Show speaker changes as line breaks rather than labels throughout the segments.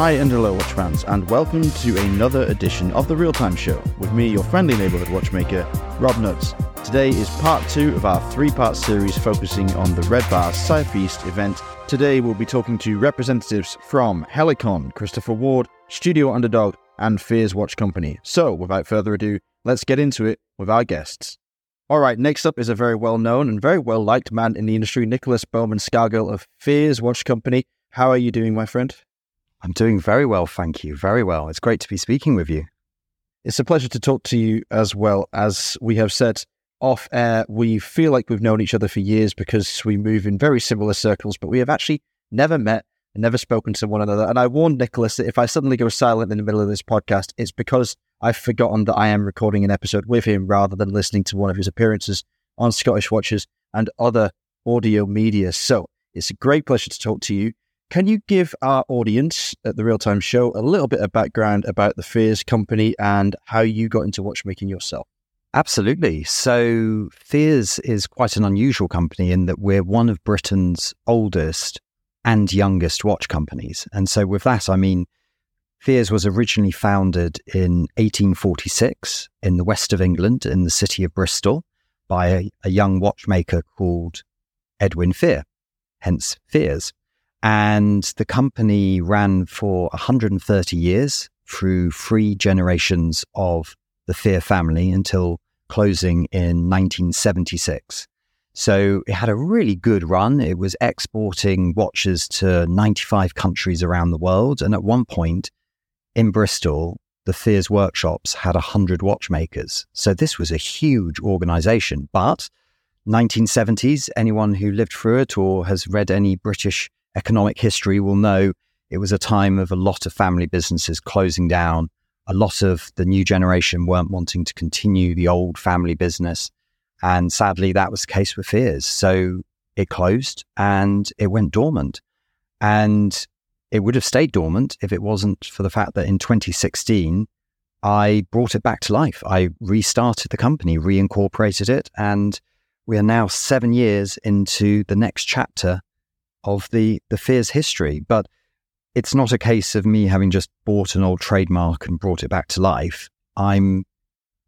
Hi and hello, watch fans, and welcome to another edition of the Real Time Show with me, your friendly neighborhood watchmaker, Rob Nudds. Today is part two of our three part series focusing on the Red Bar Southeast event. Today we'll be talking to representatives from Helicon, Christopher Ward, Studio Underdog, and Fears Watch Company. So, without further ado, let's get into it with our guests. All right, next up is a very well known and very well liked man in the industry, Nicholas Bowman Scargill of Fears Watch Company. How are you doing, my friend?
I'm doing very well, thank you. Very well. It's great to be speaking with you.
It's a pleasure to talk to you as well. As we have said off air, we feel like we've known each other for years because we move in very similar circles, but we have actually never met and never spoken to one another. And I warned Nicholas that if I suddenly go silent in the middle of this podcast, it's because I've forgotten that I am recording an episode with him rather than listening to one of his appearances on Scottish Watches and other audio media. So it's a great pleasure to talk to you. Can you give our audience at the Real Time Show a little bit of background about the Fears company and how you got into watchmaking yourself?
Absolutely. So, Fears is quite an unusual company in that we're one of Britain's oldest and youngest watch companies. And so, with that, I mean, Fears was originally founded in 1846 in the west of England, in the city of Bristol, by a, a young watchmaker called Edwin Fear, hence Fears. And the company ran for 130 years through three generations of the Fear family until closing in 1976. So it had a really good run. It was exporting watches to 95 countries around the world. And at one point, in Bristol, the Fears workshops had 100 watchmakers. So this was a huge organization. But 1970s, anyone who lived through it or has read any British economic history will know it was a time of a lot of family businesses closing down. A lot of the new generation weren't wanting to continue the old family business. And sadly, that was the case with Fears. So it closed and it went dormant. And it would have stayed dormant if it wasn't for the fact that in 2016, I brought it back to life. I restarted the company, reincorporated it, and we are now seven years into the next chapter of the, the Fears history. But it's not a case of me having just bought an old trademark and brought it back to life. I'm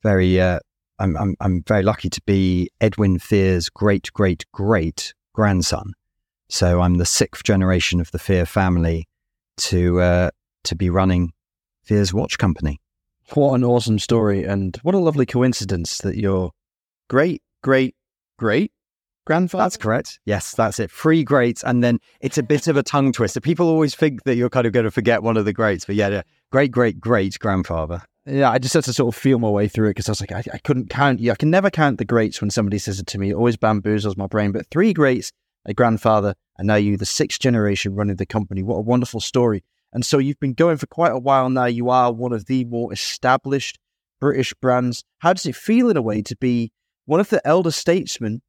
very, uh, I'm, I'm, I'm very lucky to be Edwin Fear's great, great, great grandson. So I'm the sixth generation of the Fear family to uh, to be running Fears Watch Company.
What an awesome story, and what a lovely coincidence that your great great great grandfather.
That's correct. Yes, that's it. Three greats, and then it's a bit of a tongue twister. People always think that you're kind of going to forget one of the greats, but yeah, great great great grandfather.
Yeah, I just had to sort of feel my way through it because I was like, I, I couldn't count. Yeah, I can never count the greats when somebody says it to me. It always bamboozles my brain. But three greats, a grandfather, and now you, the sixth generation running the company. What a wonderful story. And so you've been going for quite a while now. You are one of the more established British brands. How does it feel in a way to be one of the elder statesmen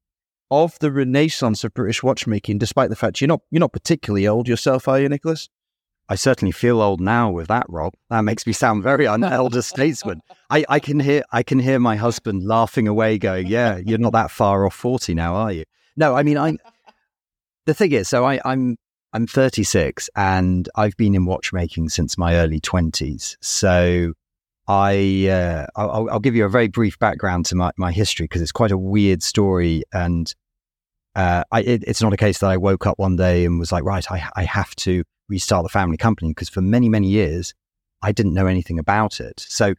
of the renaissance of British watchmaking, despite the fact you're not you're not particularly old yourself, are you, Nicholas?
I certainly feel old now with that, Rob. That makes me sound very un elder statesman. I, I can hear I can hear my husband laughing away, going, "Yeah, you're not that far off forty now, are you?" No, I mean, I the thing is, so I, I'm I'm 36 and I've been in watchmaking since my early 20s. So I uh, I'll, I'll, give you a very brief background to my, my history because it's quite a weird story and uh, I, it, it's not a case that I woke up one day and was like, right, I, I have to restart the family company because for many, many years, I didn't know anything about it. So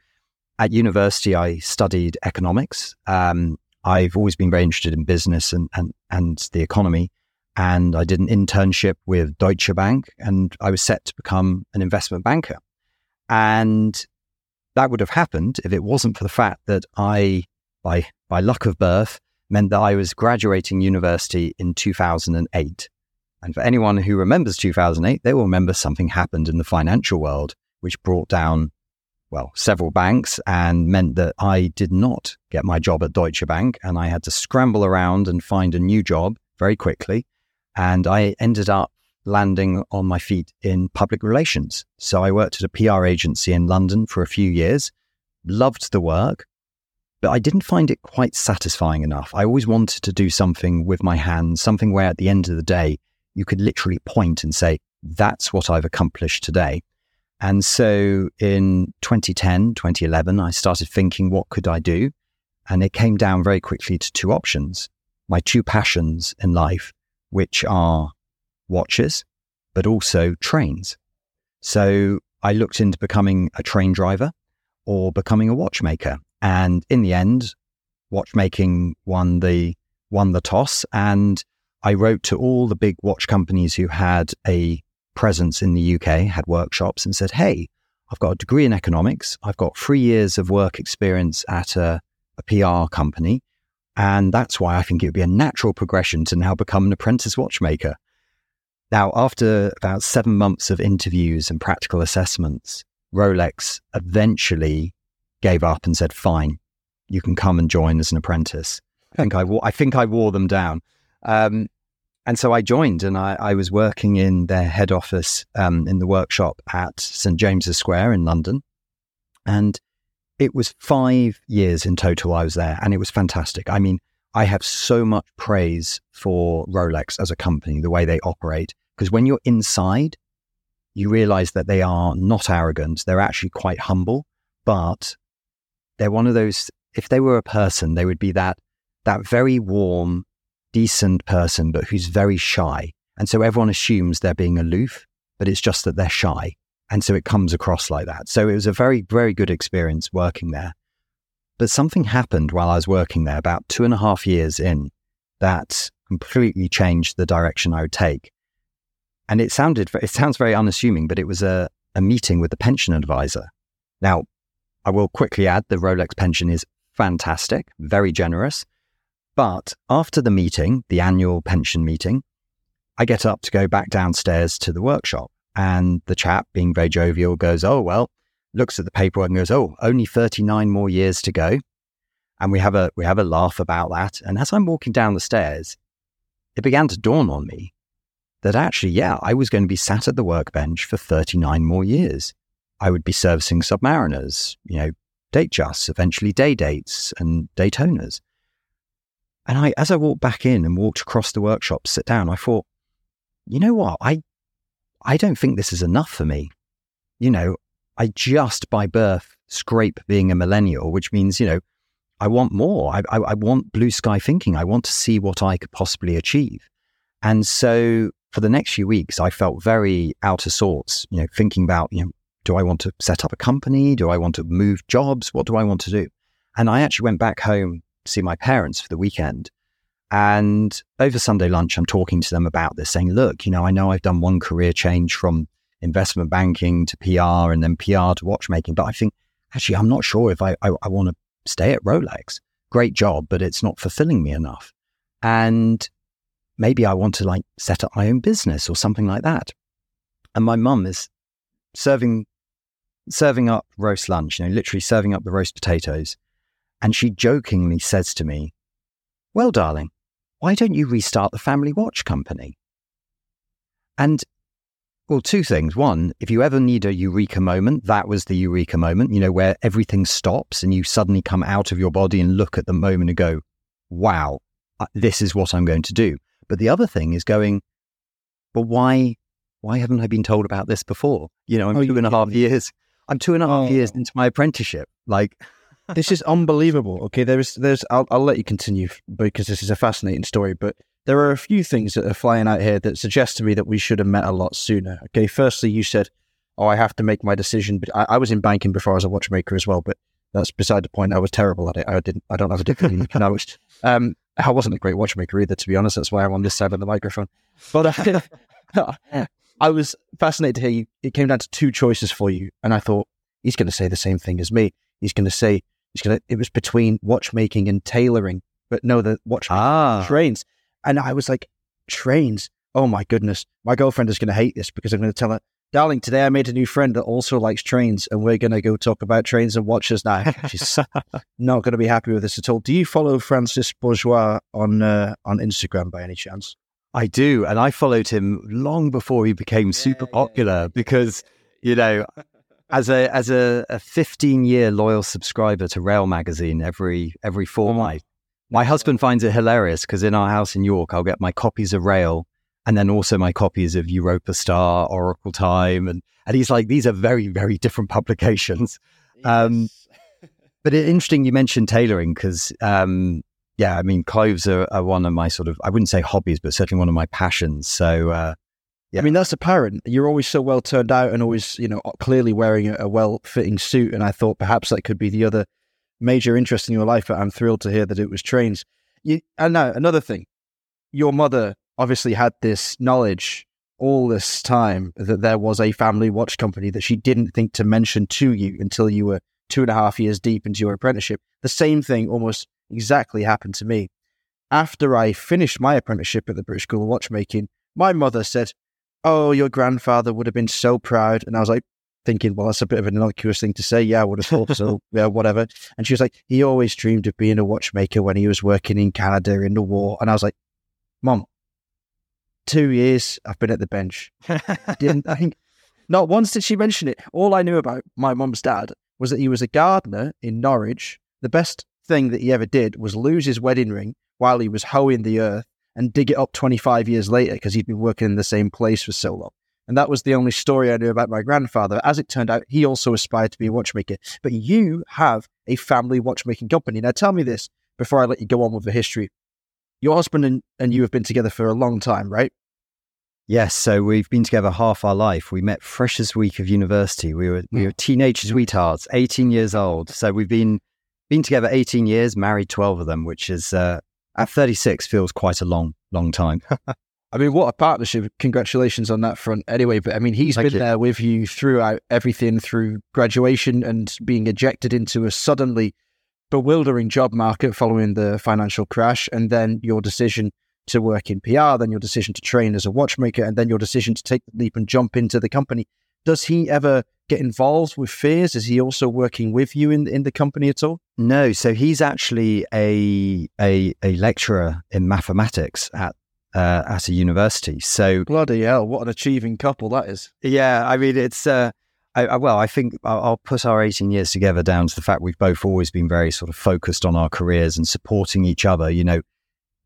at university, I studied economics. Um, I've always been very interested in business and, and, and the economy and I did an internship with Deutsche Bank and I was set to become an investment banker. And that would have happened if it wasn't for the fact that I, by, by luck of birth, meant that I was graduating university in 2008. And for anyone who remembers 2008, they will remember something happened in the financial world, which brought down, well, several banks and meant that I did not get my job at Deutsche Bank and I had to scramble around and find a new job very quickly. And I ended up landing on my feet in public relations. So I worked at a PR agency in London for a few years, loved the work, but I didn't find it quite satisfying enough. I always wanted to do something with my hands, something where at the end of the day, you could literally point and say, that's what I've accomplished today. And so in 2010, 2011, I started thinking, what could I do? And it came down very quickly to two options my two passions in life, which are watches, but also trains. So I looked into becoming a train driver or becoming a watchmaker. And in the end, watchmaking won the won the toss. And I wrote to all the big watch companies who had a presence in the UK, had workshops, and said, Hey, I've got a degree in economics. I've got three years of work experience at a, a PR company. And that's why I think it would be a natural progression to now become an apprentice watchmaker. Now, after about seven months of interviews and practical assessments, Rolex eventually gave up and said, fine, you can come and join as an apprentice. I think I, I think I wore them down. Um, and so I joined and I, I was working in their head office um, in the workshop at St. James's Square in London. And it was five years in total I was there and it was fantastic. I mean, I have so much praise for Rolex as a company, the way they operate, because when you're inside, you realize that they are not arrogant. They're actually quite humble, but they're one of those, if they were a person, they would be that, that very warm, decent person, but who's very shy. And so everyone assumes they're being aloof, but it's just that they're shy. And so it comes across like that. So it was a very, very good experience working there. But something happened while I was working there about two and a half years in that completely changed the direction I would take. And it sounded, it sounds very unassuming, but it was a, a meeting with the pension advisor. Now, I will quickly add the Rolex pension is fantastic, very generous. But after the meeting, the annual pension meeting, I get up to go back downstairs to the workshop. And the chap, being very jovial, goes, Oh, well, looks at the paperwork and goes, Oh, only 39 more years to go. And we have a we have a laugh about that. And as I'm walking down the stairs, it began to dawn on me that actually, yeah, I was going to be sat at the workbench for 39 more years. I would be servicing submariners, you know, Datejusts, eventually day dates and Daytonas. And I, as I walked back in and walked across the workshop, sit down, I thought, you know what? I I don't think this is enough for me. You know, I just by birth scrape being a millennial, which means, you know, I want more. I, I, I, want blue sky thinking. I want to see what I could possibly achieve. And so for the next few weeks, I felt very out of sorts, you know, thinking about, you know, do I want to set up a company? Do I want to move jobs? What do I want to do? And I actually went back home to see my parents for the weekend and over Sunday lunch, I'm talking to them about this, saying, look, you know, I know I've done one career change from investment banking to PR and then PR to watchmaking, but I think actually, I'm not sure if I, I, I want to stay at Rolex. Great job, but it's not fulfilling me enough. And maybe I want to like set up my own business or something like that. And my mum is serving serving up roast lunch, you know, literally serving up the roast potatoes. And she jokingly says to me, Well, darling, why don't you restart the family watch company? And well, two things. One, if you ever need a eureka moment, that was the eureka moment, you know, where everything stops and you suddenly come out of your body and look at the moment and go, wow, this is what I'm going to do. But the other thing is going, but why, why haven't I been told about this before? You know, I'm oh, two and a half years. I'm two and a half oh. years into my apprenticeship. Like,
this is unbelievable. Okay, there's there's I'll, I'll let you continue because this is a fascinating story, but there are a few things that are flying out here that suggest to me that we should have met a lot sooner. Okay, firstly, you said, "Oh, I have to make my decision." But I, I was in banking before I was a watchmaker as well, but that's beside the point. I was terrible at it. I didn't. I don't have a degree in was, Um, I wasn't a great watchmaker either, to be honest. That's why I'm on this side of the microphone. But uh, I was fascinated to hear you. It came down to two choices for you, and I thought he's going to say the same thing as me. He's going to say he's gonna, it was between watchmaking and tailoring, but no, the watch ah. trains. And I was like, trains? Oh my goodness. My girlfriend is going to hate this because I'm going to tell her, darling, today I made a new friend that also likes trains and we're going to go talk about trains and watches now. She's not going to be happy with this at all. Do you follow Francis Bourgeois on, uh, on Instagram by any chance?
I do. And I followed him long before he became super popular because, you know, as a as a, a 15 year loyal subscriber to Rail magazine every every fortnight. My husband finds it hilarious because in our house in York, I'll get my copies of Rail and then also my copies of Europa Star, Oracle Time, and and he's like, these are very very different publications. Um, yes. Um, but it's interesting you mentioned tailoring because um, yeah, I mean, clothes are, are, one of my sort of I wouldn't say hobbies, but certainly one of my passions. So. Uh,
yeah. I mean, that's apparent. You're always so well turned out and always, you know, clearly wearing a, a well fitting suit. And I thought perhaps that could be the other major interest in your life, but I'm thrilled to hear that it was trains. You, and now, another thing your mother obviously had this knowledge all this time that there was a family watch company that she didn't think to mention to you until you were two and a half years deep into your apprenticeship. The same thing almost exactly happened to me. After I finished my apprenticeship at the British School of Watchmaking, my mother said, Oh, your grandfather would have been so proud. And I was like, thinking, well, that's a bit of an innocuous thing to say. Yeah, I would have thought so. yeah, whatever. And she was like, he always dreamed of being a watchmaker when he was working in Canada in the war. And I was like, Mom, two years I've been at the bench. Didn't I think not once did she mention it. All I knew about my mum's dad was that he was a gardener in Norwich. The best thing that he ever did was lose his wedding ring while he was hoeing the earth and dig it up 25 years later because he'd been working in the same place for so long. And that was the only story I knew about my grandfather. As it turned out, he also aspired to be a watchmaker. But you have a family watchmaking company. Now, tell me this before I let you go on with the history. Your husband and, and you have been together for a long time, right?
Yes, so we've been together half our life. We met freshest week of university. We were we hmm. were teenage sweethearts, eighteen years old. So we've been been together eighteen years, married twelve of them, which is uh, at thirty six feels quite a long long time.
I mean, what a partnership! Congratulations on that front. Anyway, but I mean, he's Thank been you. there with you throughout everything through graduation and being ejected into a suddenly bewildering job market following the financial crash, and then your decision to work in PR, then your decision to train as a watchmaker, and then your decision to take the leap and jump into the company. Does he ever get involved with Fears? Is he also working with you in in the company at all?
No, so he's actually a a, a lecturer in mathematics at uh, at a university. So
bloody hell, what an achieving couple that is.
Yeah, I mean, it's. Uh, I, I, well, I think I'll, I'll put our 18 years together down to the fact we've both always been very sort of focused on our careers and supporting each other. You know,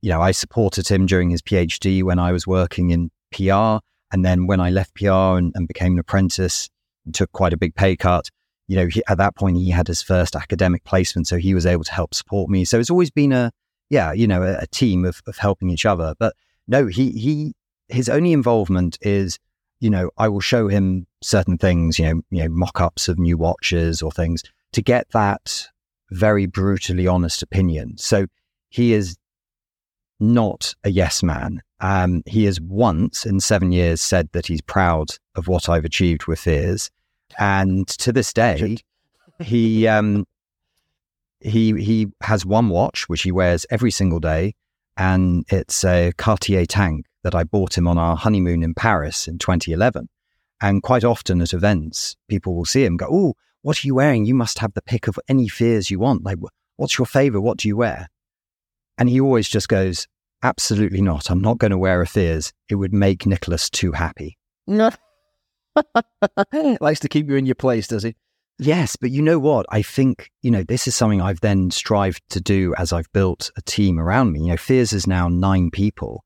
you know, I supported him during his PhD when I was working in PR, and then when I left PR and, and became an apprentice, took quite a big pay cut. You know, he, at that point he had his first academic placement, so he was able to help support me. So it's always been a, yeah, you know, a, a team of, of helping each other. But no, he he his only involvement is, you know, I will show him certain things, you know, you know, mock-ups of new watches or things to get that very brutally honest opinion. So he is not a yes man. Um, he has once in seven years said that he's proud of what I've achieved with Fears, and to this day, he um, he he has one watch which he wears every single day, and it's a Cartier tank that I bought him on our honeymoon in Paris in 2011. And quite often at events, people will see him go, "Oh, what are you wearing? You must have the pick of any fears you want. Like, what's your favorite? What do you wear?" And he always just goes, "Absolutely not. I'm not going to wear a fears. It would make Nicholas too happy."
Likes to keep you in your place, does he?
Yes, but you know what? I think, you know, this is something I've then strived to do as I've built a team around me. You know, Fears is now nine people.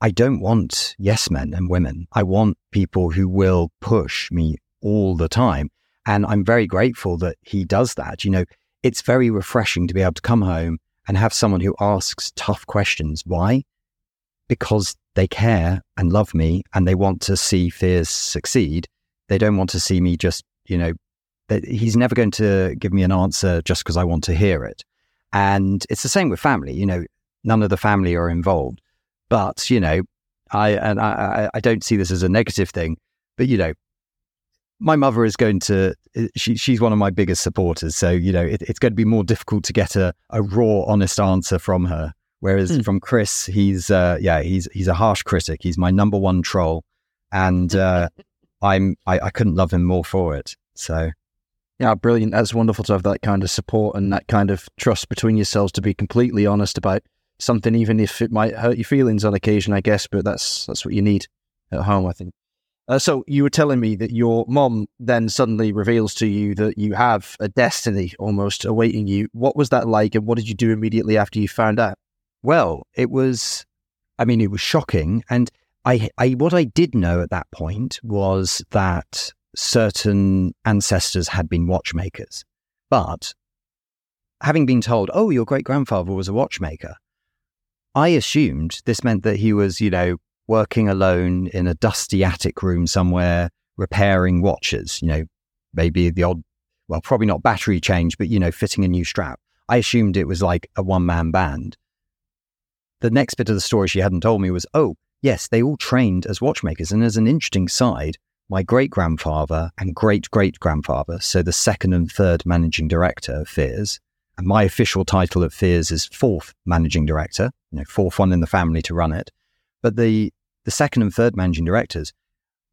I don't want yes men and women. I want people who will push me all the time. And I'm very grateful that he does that. You know, it's very refreshing to be able to come home and have someone who asks tough questions. Why? Because they care and love me and they want to see Fears succeed. They don't want to see me just, you know, he's never going to give me an answer just because I want to hear it. And it's the same with family. You know, none of the family are involved, but you know, I and I, I don't see this as a negative thing. But you know, my mother is going to eh, she, she's one of my biggest supporters so you know it, it's going to be more difficult to get a, a raw honest answer from her whereas mm. from chris he's uh, yeah he's he's a harsh critic he's my number one troll and uh, i'm I, I couldn't love him more for it so
yeah, brilliant. That's wonderful to have that kind of support and that kind of trust between yourselves to be completely honest about something, even if it might hurt your feelings on occasion, I guess. But that's that's what you need at home, I think. Uh, so you were telling me that your mom then suddenly reveals to you that you have a destiny almost awaiting you. What was that like, and what did you do immediately after you found out?
Well, it was. I mean, it was shocking, and I, I what I did know at that point was that certain ancestors had been watchmakers, but having been told, "Oh, your great grandfather was a watchmaker," I assumed this meant that he was, you know, working alone in a dusty attic room somewhere, repairing watches. You know, maybe the odd, well, probably not battery change, but you know, fitting a new strap. I assumed it was like a one man band. The next bit of the story she hadn't told me was, oh, yes, they all trained as watchmakers. And as an interesting side, my great grandfather and great great grandfather, so the second and third managing director of Fears, and my official title at Fears is fourth managing director, you know, fourth one in the family to run it. But the the second and third managing directors,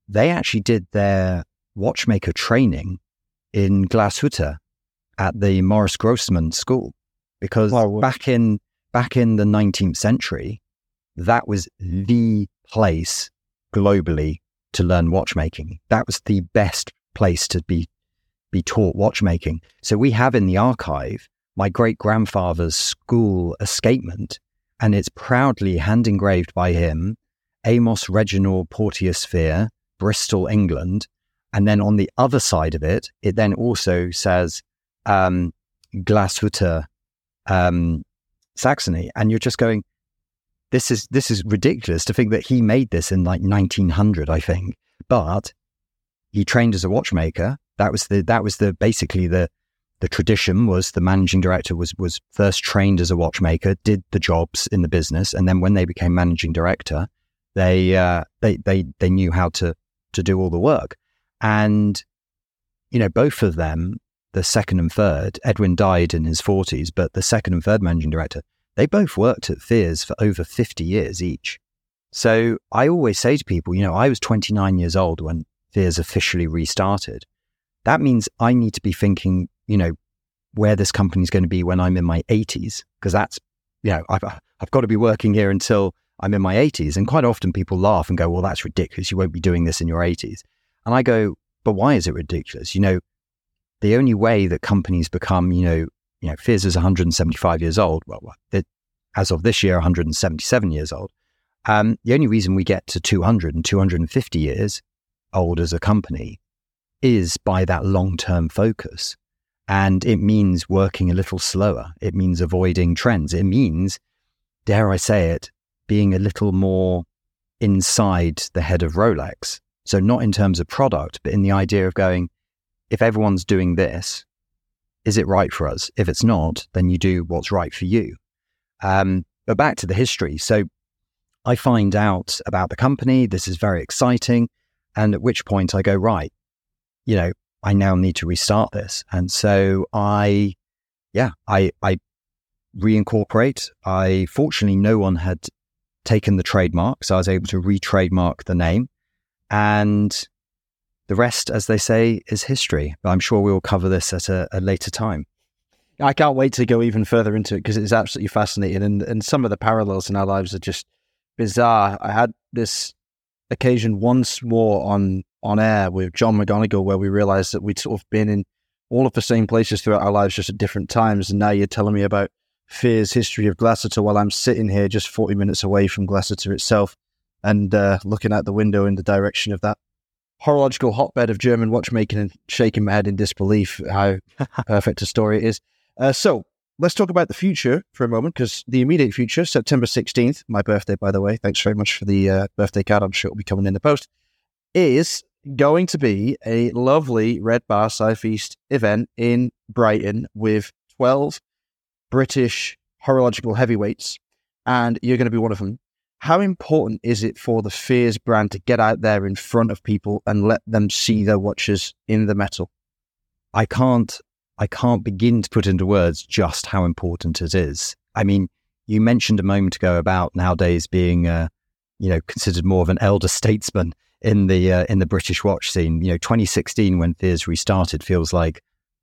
they actually did their watchmaker training in Glashütte at the Moritz Grossmann School, because wow. back in back in the 19th century, that was the place globally to learn watchmaking. That was the best place to be be taught watchmaking. So we have in the archive my great grandfather's school escapement, and it's proudly hand engraved by him, Amos Reginald Porteous Fear, Bristol, England. And then on the other side of it, it then also says um, Glashütte, um, Saxony. And you're just going, this is this is ridiculous to think that he made this in like 1900, I think. But he trained as a watchmaker. That was the that was the basically the the tradition was the managing director was was first trained as a watchmaker, did the jobs in the business, and then when they became managing director, they uh, they they they knew how to to do all the work. And you know, both of them, the second and third, Edwin died in his forties, but the second and third managing director, they both worked at Fears for over 50 years each. So I always say to people, you know, I was 29 years old when Fears officially restarted. That means I need to be thinking, you know, where this company's going to be when I'm in my 80s, because that's, you know, I've, I've got to be working here until I'm in my 80s. And quite often people laugh and go, well, that's ridiculous. You won't be doing this in your 80s. And I go, but why is it ridiculous? You know, the only way that companies become, you know, you know, Fears is 175 years old. Well, as of this year, 177 years old. Um, the only reason we get to 200 and 250 years old as a company is by that long term focus. And it means working a little slower. It means avoiding trends. It means, dare I say it, being a little more inside the head of Rolex. So, not in terms of product, but in the idea of going, if everyone's doing this, is it right for us? If it's not, then you do what's right for you. Um, but back to the history. So I find out about the company. This is very exciting. And at which point I go, right, you know, I now need to restart this. And so I, yeah, I, I reincorporate. I, fortunately, no one had taken the trademark. So I was able to re-trademark the name. And the rest, as they say, is history. I'm sure we'll cover this at a, a later time.
I can't wait to go even further into it because it's absolutely fascinating. And, and some of the parallels in our lives are just bizarre. I had this occasion once more on, on air with John McGonigal where we realized that we'd sort of been in all of the same places throughout our lives, just at different times. And now you're telling me about Fear's history of Glashütte while I'm sitting here just 40 minutes away from Glashütte itself and uh, looking out the window in the direction of that horological hotbed of German watchmaking and shaking my head in disbelief how perfect a story it is. Uh, so let's talk about the future for a moment because the immediate future, September 16th, my birthday, by the way, thanks very much for the uh, birthday card. I'm sure it'll be coming in the post, is going to be a lovely Red Bar Southeast event in Brighton with 12 British horological heavyweights, and you're going to be one of them. How important is it for the Fears brand to get out there in front of people and let them see their watches in the metal?
I can't I can't begin to put into words just how important it is. I mean, you mentioned a moment ago about nowadays being, uh, you know, considered more of an elder statesman in the uh, in the British watch scene. You know, 2016 when Fears restarted feels like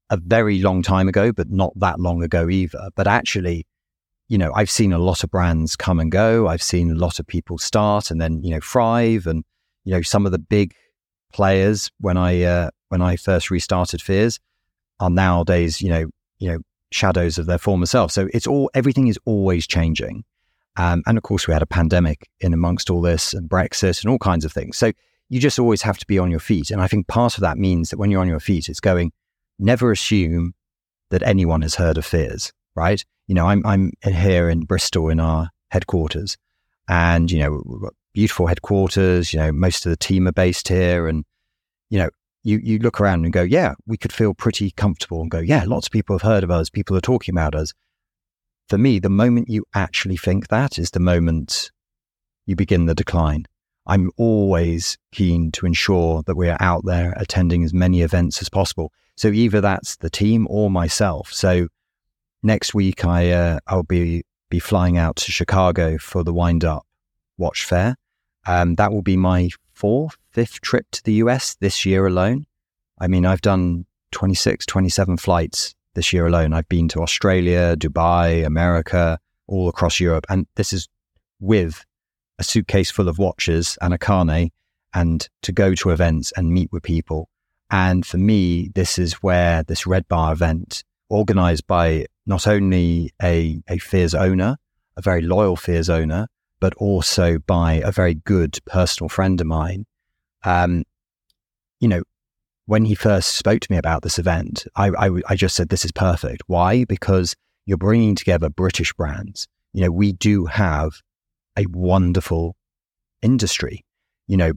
a very long time ago, but not that long ago either. But actually, you know, I've seen a lot of brands come and go. I've seen a lot of people start and then you know thrive, and you know some of the big players when I uh, when I first restarted Fears are nowadays, you know, you know, shadows of their former self. So it's all everything is always changing. Um, and of course, we had a pandemic in amongst all this and Brexit and all kinds of things. So you just always have to be on your feet. And I think part of that means that when you're on your feet, it's going, never assume that anyone has heard of Fears, right? You know, I'm, I'm here in Bristol in our headquarters and, you know, we've got beautiful headquarters, you know, most of the team are based here. And, you know, you, you look around and go, yeah, we could feel pretty comfortable and go, yeah, lots of people have heard of us. People are talking about us. For me, the moment you actually think that is the moment you begin the decline. I'm always keen to ensure that we are out there attending as many events as possible. So either that's the team or myself. So next week, I uh, I'll be be flying out to Chicago for the Wind Up Watch Fair. Um, that will be my fourth, fifth trip to the US this year alone. I mean, I've done 26, 27 flights this year alone. I've been to Australia, Dubai, America, all across Europe. And this is with a suitcase full of watches and a carnet and to go to events and meet with people. And for me, this is where this Red Bar event, organized by not only a, a Fears owner, a very loyal Fears owner, but also by a very good personal friend of mine. Um, you know, when he first spoke to me about this event, I, I, I just said, this is perfect. Why? Because you're bringing together British brands. You know, we do have a wonderful industry. You know,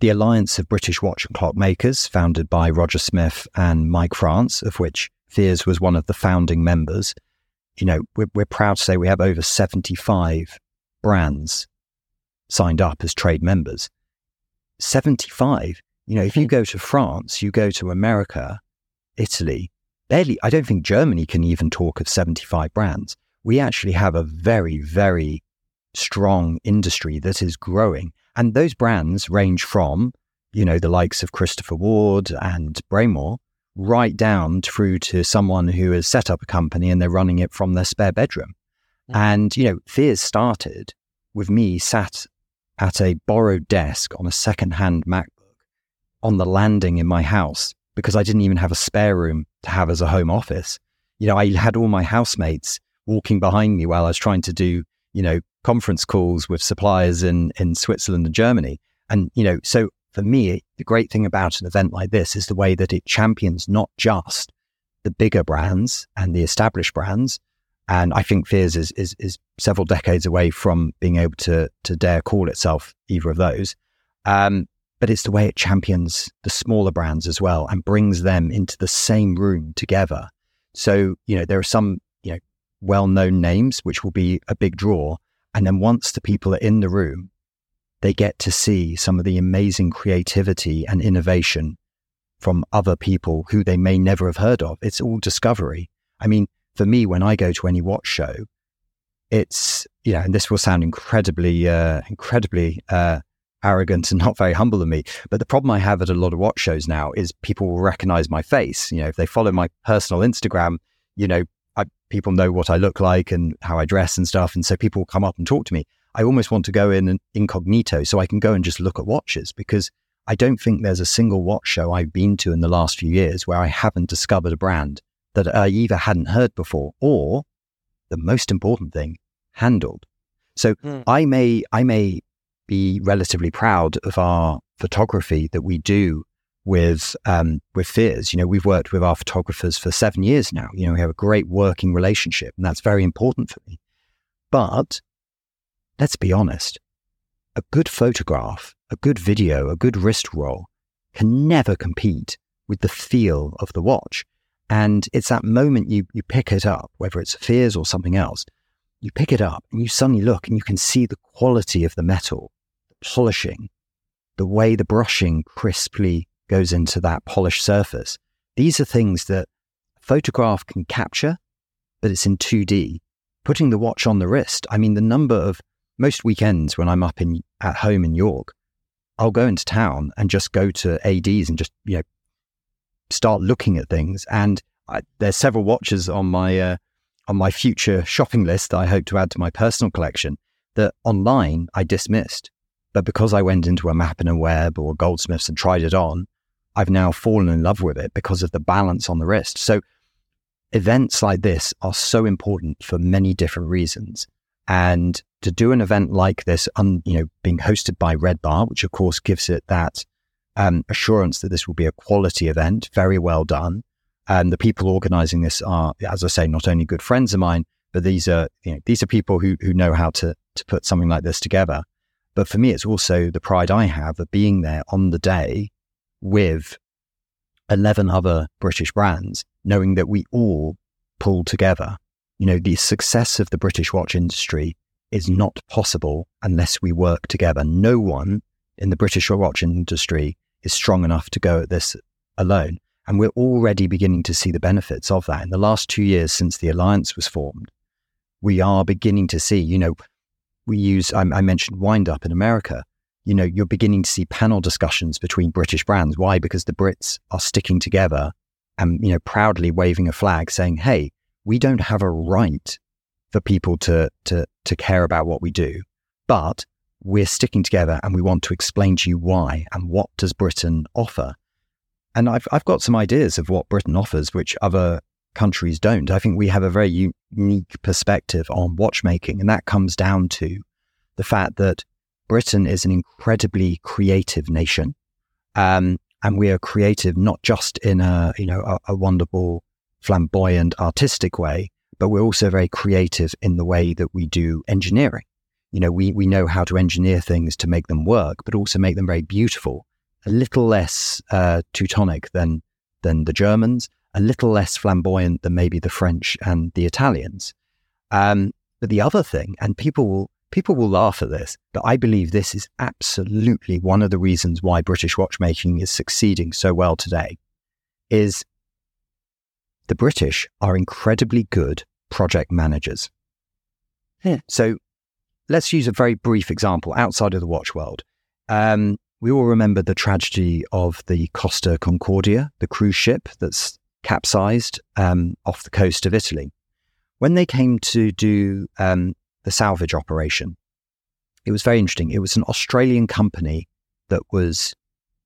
the Alliance of British Watch and Clock Makers, founded by Roger Smith and Mike France, of which Fears was one of the founding members. You know, we're, we're proud to say we have over 75 brands signed up as trade members. 75 you know, if you hmm. go to France, you go to America, Italy, barely, I don't think Germany can even talk of 75 brands. We actually have a very, very strong industry that is growing. And those brands range from, you know, the likes of Christopher Ward and Bremont, right down through to someone who has set up a company and they're running it from their spare bedroom. Mm. And, you know, Fears started with me sat at a borrowed desk on a second-hand Mac on the landing in my house because I didn't even have a spare room to have as a home office. You know, I had all my housemates walking behind me while I was trying to do, you know, conference calls with suppliers in, in Switzerland and Germany. And, you know, so for me, the great thing about an event like this is the way that it champions not just the bigger brands and the established brands. And I think Fears is, is, is several decades away from being able to, to dare call itself either of those. Um, but it's the way it champions the smaller brands as well and brings them into the same room together. So, you know, there are some, you know, well known names, which will be a big draw. And then once the people are in the room, they get to see some of the amazing creativity and innovation from other people who they may never have heard of. It's all discovery. I mean, for me, when I go to any watch show, it's, you know, and this will sound incredibly, uh, incredibly, uh, arrogant and not very humble of me. But the problem I have at a lot of watch shows now is people will recognize my face. You know, if they follow my personal Instagram, you know, I, people know what I look like and how I dress and stuff. And so people come up and talk to me. I almost want to go in incognito so I can go and just look at watches because I don't think there's a single watch show I've been to in the last few years where I haven't discovered a brand that I either hadn't heard before or the most important thing, handled. So mm. I may, I may be relatively proud of our photography that we do with um, with Fears. You know, we've worked with our photographers for seven years now. You know, we have a great working relationship, and that's very important for me. But let's be honest, a good photograph, a good video, a good wrist roll can never compete with the feel of the watch. And it's that moment you, you pick it up, whether it's Fears or something else, you pick it up and you suddenly look and you can see the quality of the metal the polishing, the way the brushing crisply goes into that polished surface. These are things that a photograph can capture, but it's in 2D. Putting the watch on the wrist, I mean, the number of most weekends when I'm up in at home in York, I'll go into town and just go to ADs and just, you know, start looking at things. And I, there's several watches on my, uh, on my future shopping list that I hope to add to my personal collection that online I dismissed but because I went into a Mappin & Webb or Goldsmiths and tried it on, I've now fallen in love with it because of the balance on the wrist. So events like this are so important for many different reasons. And to do an event like this, you know, being hosted by Red Bar, which of course gives it that um, assurance that this will be a quality event, very well done. And the people organizing this are, as I say, not only good friends of mine, but these are, you know, these are people who, who know how to, to put something like this together. But for me, it's also the pride I have of being there on the day with 11 other British brands, knowing that we all pull together. You know, the success of the British watch industry is not possible unless we work together. No one in the British watch industry is strong enough to go at this alone. And we're already beginning to see the benefits of that. In the last two years since the alliance was formed, we are beginning to see, you know, we use, I, I mentioned Wind Up in America. You know, you're beginning to see panel discussions between British brands. Why? Because the Brits are sticking together and, you know, proudly waving a flag saying, hey, we don't have a right for people to, to, to care about what we do, but we're sticking together and we want to explain to you why and what does Britain offer. And I've, I've got some ideas of what Britain offers, which other countries don't. I think we have a very unique perspective on watchmaking, and that comes down to the fact that Britain is an incredibly creative nation. Um, and we are creative not just in a, you know, a, a wonderful, flamboyant, artistic way, but we're also very creative in the way that we do engineering. You know, we, we know how to engineer things to make them work, but also make them very beautiful. A little less uh, Teutonic than than the Germans, a little less flamboyant than maybe the French and the Italians. Um, but the other thing, and people will people will laugh at this, but I believe this is absolutely one of the reasons why British watchmaking is succeeding so well today, is the British are incredibly good project managers. Yeah. So let's use a very brief example outside of the watch world. Um, we all remember the tragedy of the Costa Concordia, the cruise ship that's capsized um, off the coast of Italy. When they came to do um, the salvage operation, it was very interesting. It was an Australian company that was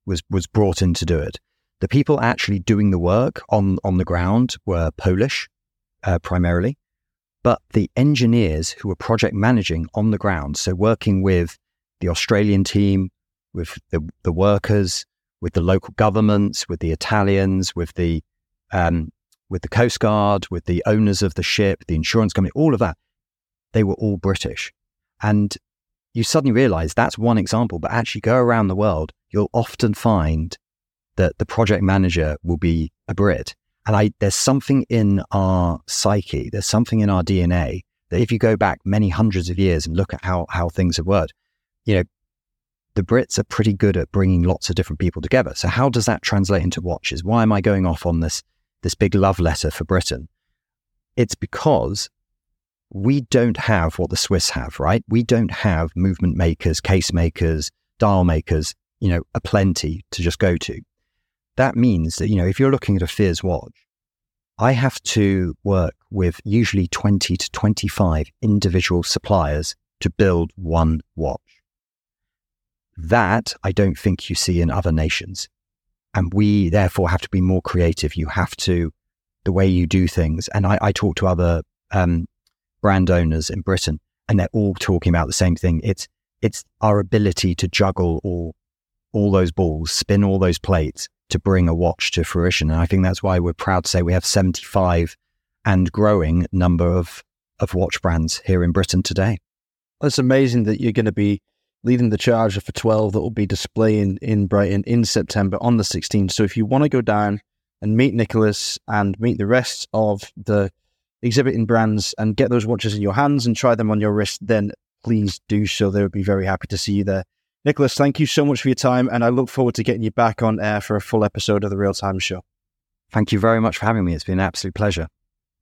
was was brought in to do it. The people actually doing the work on, on the ground were Polish uh, primarily, but the engineers who were project managing on the ground, so working with the Australian team, with the, the workers, with the local governments, with the Italians, with the um, with the Coast Guard, with the owners of the ship, the insurance company, all of that, they were all British. And you suddenly realize that's one example, but actually go around the world, you'll often find that the project manager will be a Brit. And I, there's something in our psyche, there's something in our DNA that if you go back many hundreds of years and look at how, how things have worked, you know, the Brits are pretty good at bringing lots of different people together. So how does that translate into watches? Why am I going off on this, this big love letter for Britain? It's because we don't have what the Swiss have, right? We don't have movement makers, case makers, dial makers, you know, a plenty to just go to that means that, you know, if you're looking at a Fears watch, I have to work with usually 20 to 25 individual suppliers to build one watch. That I don't think you see in other nations. And we therefore have to be more creative. You have to, the way you do things. And I, I talk to other um, brand owners in Britain, and they're all talking about the same thing. It's it's our ability to juggle all all those balls, spin all those plates, to bring a watch to fruition. And I think that's why we're proud to say we have 75 and growing number of, of watch brands here in Britain today.
It's amazing that you're going to be leading the charge for 12 that will be displaying in Brighton in September on the 16th. So if you want to go down and meet Nicholas and meet the rest of the exhibiting brands and get those watches in your hands and try them on your wrist, then please do so. They would be very happy to see you there. Nicholas, thank you so much for your time, and I look forward to getting you back on air for a full episode of the Real Time Show.
Thank you very much for having me. It's been an absolute pleasure.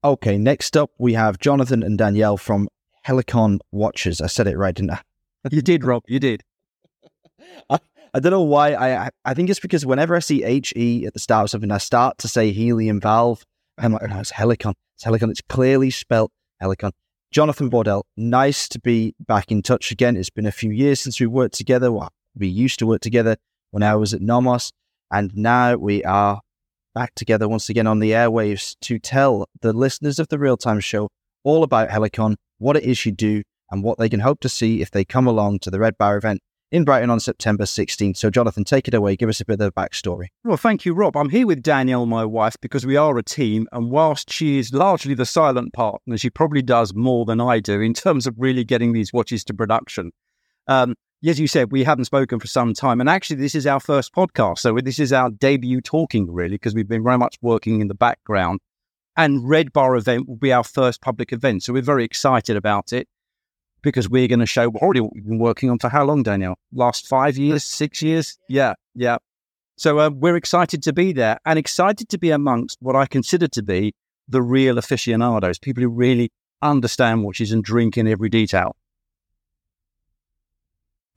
Okay, next up we have Jonathan and Danielle from Helicon Watches. I said it right, didn't I?
you did, Rob. You did.
I, I don't know why. I I think it's because whenever I see HE at the start of something, I start to say helium valve. I'm like, oh no, it's Helicon. It's Helicon. It's clearly spelt Helicon. Jonathan Bordell, nice to be back in touch again. It's been a few years since we worked together. Well, we used to work together when I was at Nomos, and now we are back together once again on the airwaves to tell the listeners of the real time show all about Helicon, what it is you do, and what they can hope to see if they come along to the Red Bar event in Brighton on September 16th. So, Jonathan, take it away. Give us a bit of the backstory.
Well, thank you, Rob. I'm here with Danielle, my wife, because we are a team. And whilst she is largely the silent partner, she probably does more than I do in terms of really getting these watches to production. Um, as you said, we haven't spoken for some time. And actually, this is our first podcast. So, this is our debut talking, really, because we've been very much working in the background. And Red Bar event will be our first public event. So, we're very excited about it because we're going to show already what we've been working on for how long, Danielle? Last five years, six years? Yeah, yeah. So uh, we're excited to be there and excited to be amongst what I consider to be the real aficionados, people who really understand watches and drink in every detail.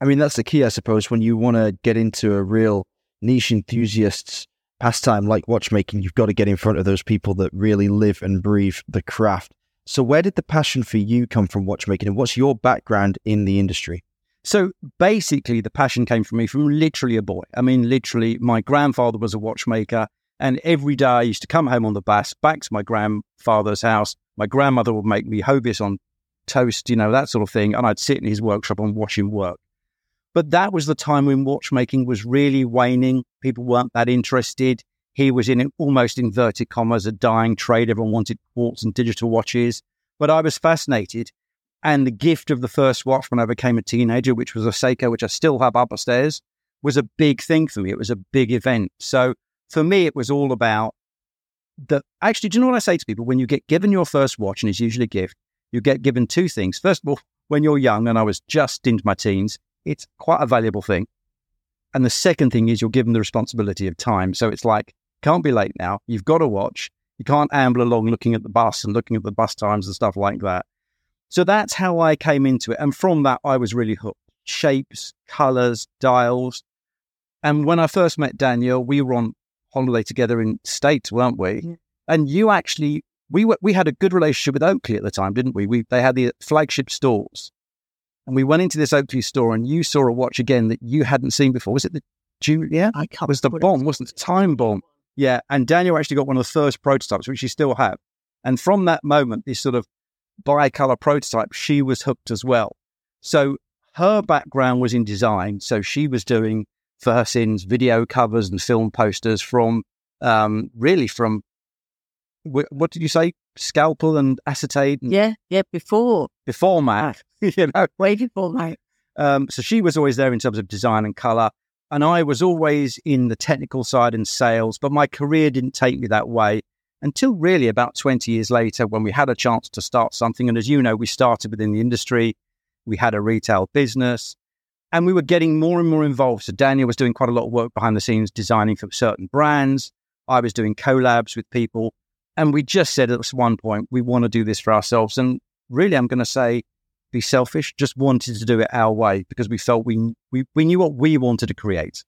I mean, that's the key, I suppose, when you want to get into a real niche enthusiast's pastime like watchmaking, you've got to get in front of those people that really live and breathe the craft. So, where did the passion for you come from watchmaking, and what's your background in the industry?
So, basically, the passion came from me from literally a boy. I mean, literally, my grandfather was a watchmaker, and every day I used to come home on the bus back to my grandfather's house. My grandmother would make me Hovis on toast, you know, that sort of thing, and I'd sit in his workshop and watch him work. But that was the time when watchmaking was really waning. People weren't that interested. He was in almost inverted commas a dying trade. Everyone wanted quartz and digital watches, but I was fascinated. And the gift of the first watch when I became a teenager, which was a Seiko, which I still have upstairs, was a big thing for me. It was a big event. So for me, it was all about the. Actually, do you know what I say to people? When you get given your first watch, and it's usually a gift, you get given two things. First of all, when you're young, and I was just into my teens, it's quite a valuable thing. And the second thing is you're given the responsibility of time. So it's like can't be late now. You've got to watch. You can't amble along looking at the bus and looking at the bus times and stuff like that. So that's how I came into it. And from that, I was really hooked. Shapes, colors, dials. And when I first met Daniel, we were on holiday together in States, weren't we? Yeah. And you actually, we were, we had a good relationship with Oakley at the time, didn't we? we? They had the flagship stores. And we went into this Oakley store and you saw a watch again that you hadn't seen before. Was it the Julia? I can't. It was the bomb, wasn't it? Time bomb. Yeah, and Daniel actually got one of the first prototypes, which you still have. And from that moment, this sort of bicolor prototype, she was hooked as well. So her background was in design. So she was doing for her sins video covers and film posters from um, really from what did you say? Scalpel and acetate? And
yeah, yeah, before.
Before Mac, you know.
Way before Mac.
Um, so she was always there in terms of design and color. And I was always in the technical side and sales, but my career didn't take me that way until really about 20 years later when we had a chance to start something. And as you know, we started within the industry, we had a retail business, and we were getting more and more involved. So Daniel was doing quite a lot of work behind the scenes, designing for certain brands. I was doing collabs with people. And we just said at one point, we want to do this for ourselves. And really, I'm going to say be selfish, just wanted to do it our way because we felt we, we, we knew what we wanted to create.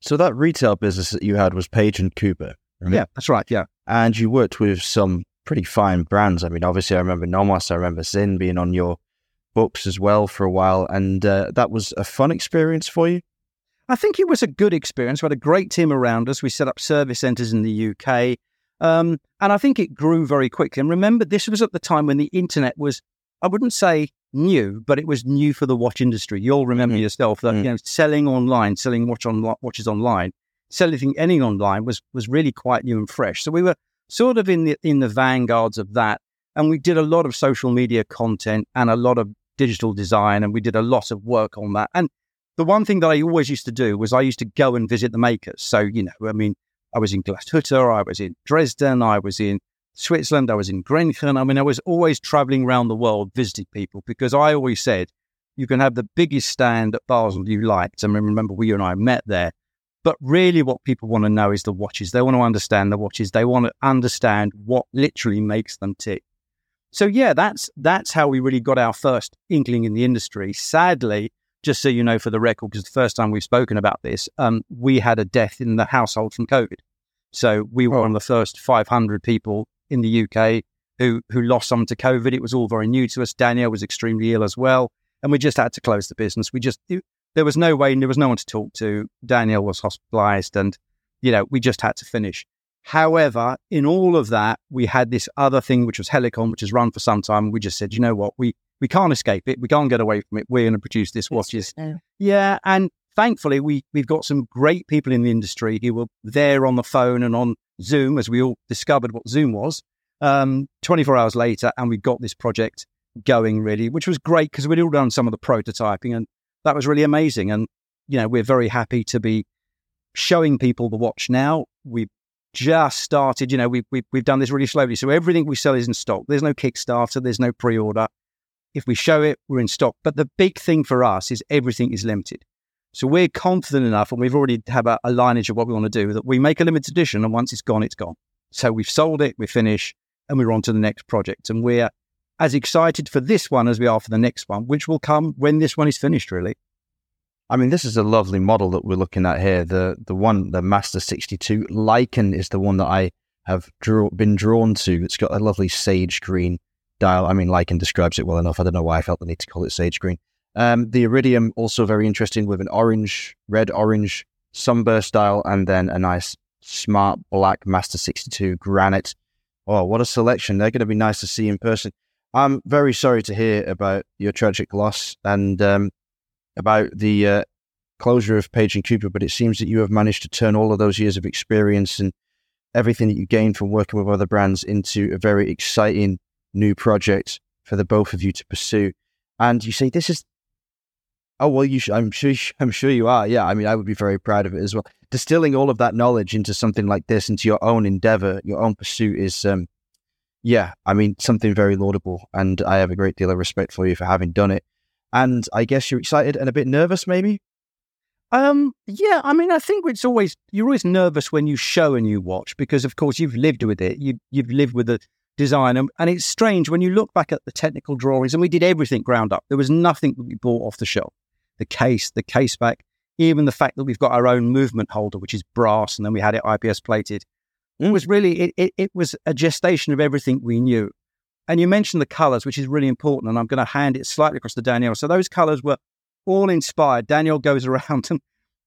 So that retail business that you had was Page and Cooper.
Right? Yeah, that's right. Yeah.
And you worked with some pretty fine brands. I mean, obviously, I remember Nomos, I remember Sinn being on your books as well for a while. And uh, that was a fun experience for you?
I think it was a good experience. We had a great team around us. We set up service centres in the UK. Um, and I think it grew very quickly. And remember, this was at the time when the internet was, I wouldn't say new, but it was new for the watch industry. You'll remember mm-hmm. yourself that mm-hmm. you know selling online, selling watch on watches online, selling anything online was was really quite new and fresh. So we were sort of in the in the vanguards of that, and we did a lot of social media content and a lot of digital design, and we did a lot of work on that. And the one thing that I always used to do was I used to go and visit the makers. So you know, I mean, I was in Glashütte, I was in Dresden, I was in Switzerland, I was in Grenchen. I mean, I was always traveling around the world visiting people because I always said, you can have the biggest stand at Basel you liked. I mean, remember, we and I met there. But really, what people want to know is the watches. They want to understand the watches. They want to understand what literally makes them tick. So yeah, that's that's how we really got our first inkling in the industry. Sadly, just so you know for the record, because the first time we've spoken about this, um, we had a death in the household from COVID. So we were oh. one of the first 500 people in the UK who who lost some to COVID. It was all very new to us. Danielle was extremely ill as well, and we just had to close the business. We just it, there was no way, and there was no one to talk to. Danielle was hospitalised, and you know we just had to finish. However, in all of that, we had this other thing, which was Helicon, which has run for some time. We just said, you know what, we we can't escape it. We can't get away from it. We're going to produce this watches. Yeah, and thankfully, we we've got some great people in the industry who were there on the phone and on Zoom as we all discovered what Zoom was. Um, 24 hours later, and we got this project going really, which was great because we'd all done some of the prototyping, and that was really amazing. And you know, we're very happy to be showing people the watch now. We've just started. You know, we, we we've done this really slowly, so everything we sell is in stock. There's no Kickstarter. There's no pre-order. If we show it, we're in stock. But the big thing for us is everything is limited. So we're confident enough, and we've already have a, a lineage of what we want to do that we make a limited edition, and once it's gone, it's gone. So we've sold it, we're finished, and we're on to the next project. And we're as excited for this one as we are for the next one, which will come when this one is finished, really.
I mean, this is a lovely model that we're looking at here. The the one, the Master 62 Lichen is the one that I have draw, been drawn to. It's got a lovely sage green dial. I mean, Lichen describes it well enough. I don't know why I felt the need to call it sage green. Um, the Iridium also very interesting with an orange, red orange sunburst dial, and then a nice smart black Master 62 granite. Oh, what a selection! They're going to be nice to see in person. I'm very sorry to hear about your tragic loss and um, about the uh, closure of Page and Cooper, but it seems that you have managed to turn all of those years of experience and everything that you gained from working with other brands into a very exciting new project for the both of you to pursue. And you say this is, oh well, you. Sh- I'm sure. I'm sure you are. Yeah. I mean, I would be very proud of it as well. Distilling all of that knowledge into something like this, into your own endeavor, your own pursuit, is um, yeah, I mean, something very laudable. And I have a great deal of respect for you for having done it. And I guess you're excited and a bit nervous, maybe?
Um, yeah, I mean, I think it's always you're always nervous when you show a new watch because, of course, you've lived with it. You you've lived with the design, and, and it's strange when you look back at the technical drawings. And we did everything ground up. There was nothing that we bought off the shelf. The case, the case back, even the fact that we've got our own movement holder, which is brass, and then we had it IPS plated. It mm. was really it, it, it was a gestation of everything we knew. And you mentioned the colors, which is really important. And I'm going to hand it slightly across to Danielle. So those colors were all inspired. Danielle goes around and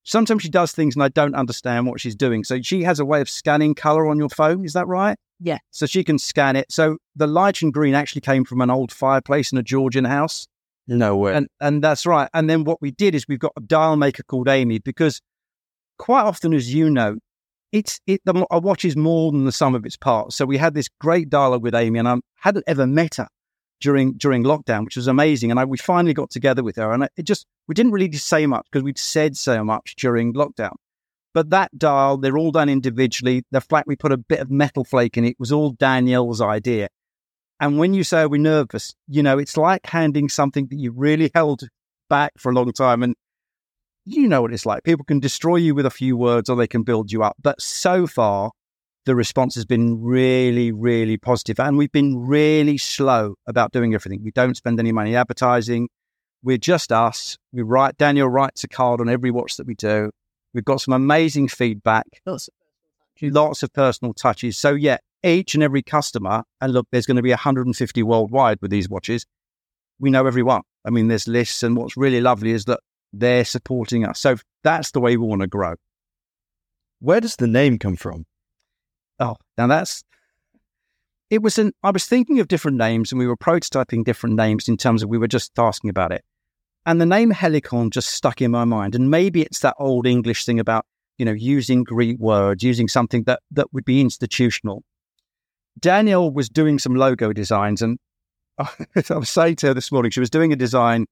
sometimes she does things and I don't understand what she's doing. So she has a way of scanning color on your phone. Is that right?
Yeah.
So she can scan it. So the light and green actually came from an old fireplace in a Georgian house.
No way.
And and that's right. And then what we did is we've got a dial maker called Amy because quite often, as you know, it's it the, a watch is more than the sum of its parts. So we had this great dialogue with Amy, and I hadn't ever met her during during lockdown, which was amazing. And I, we finally got together with her, and it just we didn't really say much because we'd said so much during lockdown. But that dial, they're all done individually. The flat, we put a bit of metal flake in it was all Danielle's idea. And when you say we're nervous, you know, it's like handing something that you really held back for a long time. And you know what it's like. People can destroy you with a few words or they can build you up. But so far, the response has been really, really positive. And we've been really slow about doing everything. We don't spend any money advertising. We're just us. We write, Daniel writes a card on every watch that we do. We've got some amazing feedback,
lots of
personal touches. So, yeah, each and every customer, and look, there's going to be 150 worldwide with these watches. We know everyone. I mean, there's lists. And what's really lovely is that they're supporting us. So that's the way we want to grow.
Where does the name come from?
Oh, now that's it was an I was thinking of different names and we were prototyping different names in terms of we were just asking about it. And the name Helicon just stuck in my mind. And maybe it's that old English thing about, you know, using Greek words, using something that, that would be institutional. Danielle was doing some logo designs and I was saying to her this morning, she was doing a design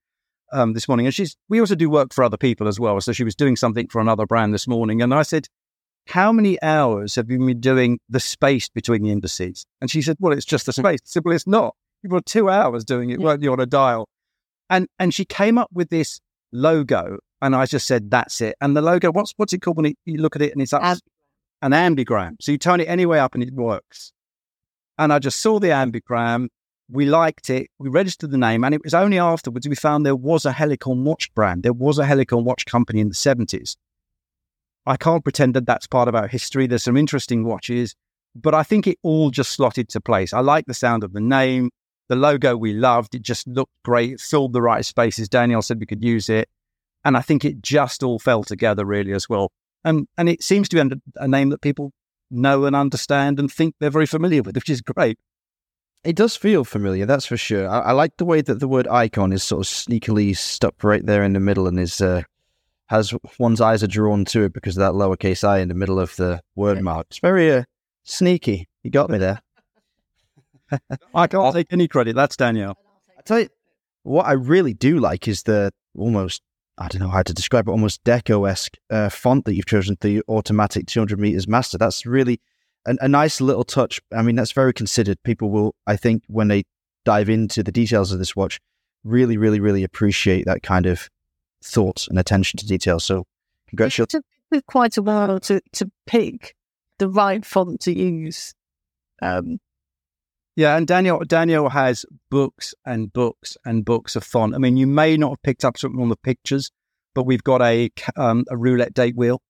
um, this morning, and she's we also do work for other people as well. So she was doing something for another brand this morning, and I said, "How many hours have you been doing the space between the indices?" And she said, "Well, it's just the space." Simple, it's not. You've got two hours doing it,
Yeah.
weren't you, on a dial? And and she came up with this logo, and I just said, "That's it." And the logo, what's what's it called when it, you look at it and it's up,
Amb-
an ambigram. So you turn it any way up and it works. And I just saw the ambigram. We liked it. We registered the name, and it was only afterwards we found there was a Helicon watch brand. There was a Helicon watch company in the seventies. I can't pretend that that's part of our history. There's some interesting watches, but I think it all just slotted to place. I like the sound of the name, the logo. We loved it. Just looked great. It filled the right spaces. Daniel said we could use it, and I think it just all fell together really as well. And and it seems to be a name that people know and understand and think they're very familiar with, which is great.
It does feel familiar, that's for sure. I, I like the way that the word icon is sort of sneakily stuck right there in the middle and is uh, has one's eyes are drawn to it because of that lowercase i in the middle of the word mark. It's very uh, sneaky. You got me there.
I can't take any credit. That's Danielle.
I tell you, what I really do like is the almost, I don't know how to describe it, almost deco esque uh, font that you've chosen, the automatic 200 meters master. That's really an, a nice little touch. I mean, that's very considered. People will, I think, when they dive into the details of this watch, really, really, really appreciate that kind of thought and attention to detail. So, congratulations.
It took quite a while to, to pick the right font to use. Um,
Yeah, and Daniel Daniel has books and books and books of font. I mean, you may not have picked up something on the pictures, but we've got a um, a roulette date wheel,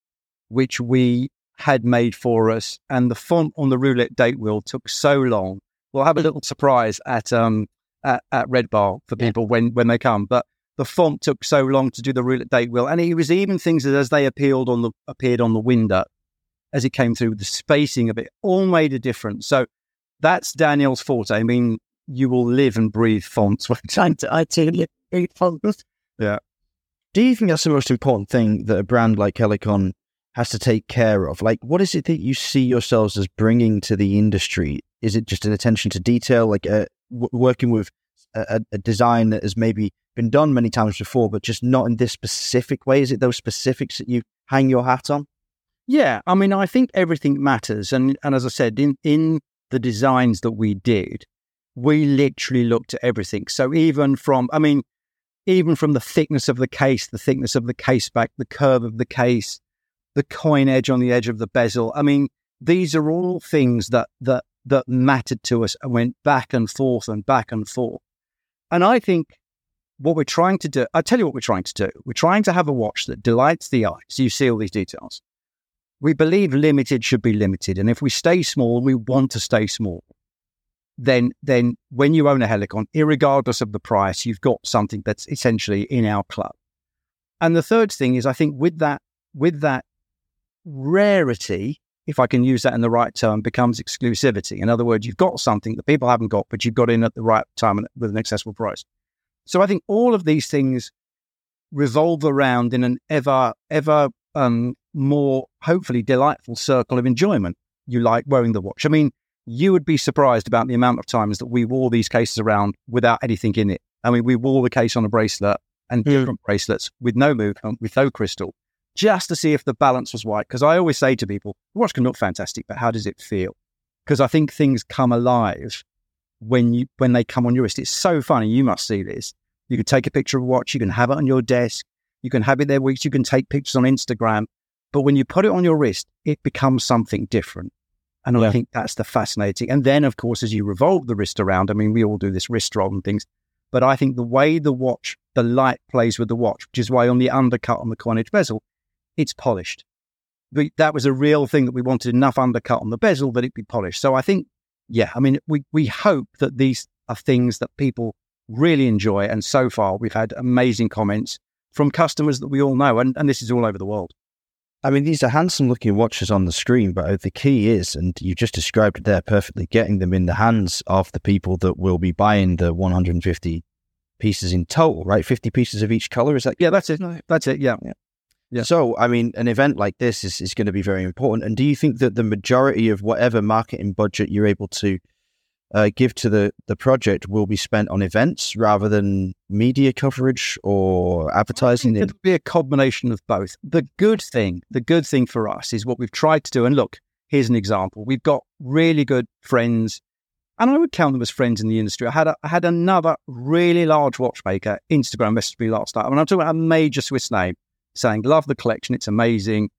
which we had made for us, and the font on the roulette date wheel took so long. We'll have a little surprise at um at, at Red Bar for people when when they come, but the font took so long to do the roulette date wheel, and it was even things that as they appealed on the appeared on the window as it came through, the spacing of it all made a difference. So that's Daniel's forte. I mean, you will live and breathe fonts.
When trying to I do read fonts.
Do you think that's the most important thing that a brand like Helicon has to take care of? Like, what is it that you see yourselves as bringing to the industry? Is it just an attention to detail, like uh, w- working with a, a design that has maybe been done many times before, but just not in this specific way? Is it those specifics that you hang your hat on?
Yeah, I mean, I think everything matters, and and as I said, in in the designs that we did, we literally looked at everything. So even from, I mean, even from the thickness of the case, the thickness of the case back, the curve of the case, the coin edge on the edge of the bezel. I mean, these are all things that that that mattered to us and went back and forth and back and forth. And I think what we're trying to do, I tell you what we're trying to do. We're trying to have a watch that delights the eye. So you see all these details. We believe limited should be limited. And if we stay small, we want to stay small. Then, then when you own a Helicon, irregardless of the price, you've got something that's essentially in our club. And the third thing is, I think with that, with that rarity, if I can use that in the right term, becomes exclusivity. In other words, you've got something that people haven't got, but you've got in at the right time and with an accessible price. So I think all of these things revolve around in an ever, ever um, more, hopefully, delightful circle of enjoyment. You like wearing the watch. I mean, you would be surprised about the amount of times that we wore these cases around without anything in it. I mean, we wore the case on a bracelet and
Mm.
different bracelets with no movement, with no crystal, just to see if the balance was right. Because I always say to people, the watch can look fantastic, but how does it feel? Because I think things come alive when you when they come on your wrist. It's so funny. You must see this. You can take a picture of a watch. You can have it on your desk. You can have it there weeks. You can take pictures on Instagram. But when you put it on your wrist, it becomes something different. And I think that's the fascinating. And then, of course, as you revolve the wrist around, I mean, we all do this wrist roll and things. But I think the way the watch, the light plays with the watch, which is why on the undercut on the coinage bezel, it's polished. But that was a real thing that we wanted enough undercut on the bezel that it be polished. So I think, yeah, I mean, we, we hope that these are things that people really enjoy. And so far, we've had amazing comments from customers that we all know. And, and this is all over the world.
I mean, these are handsome looking watches on the screen, but the key is, and you just described it there perfectly, getting them in the hands of the people that will be buying the 150 pieces in total, right? 50 pieces of each color. Is that
Yeah, that's it. That's it. Yeah. Yeah.
So, I mean, an event like this is, is going to be very important. And do you think that the majority of whatever marketing budget you're able to uh, give to the, the project will be spent on events rather than media coverage or advertising?
It'll be a combination of both. The good thing, the good thing for us is what we've tried to do. And look, here's an example. We've got really good friends, and I would count them as friends in the industry. I had a, I had another really large watchmaker Instagram message me last night. I mean, I'm talking about a major Swiss name saying, "Love the collection. It's amazing."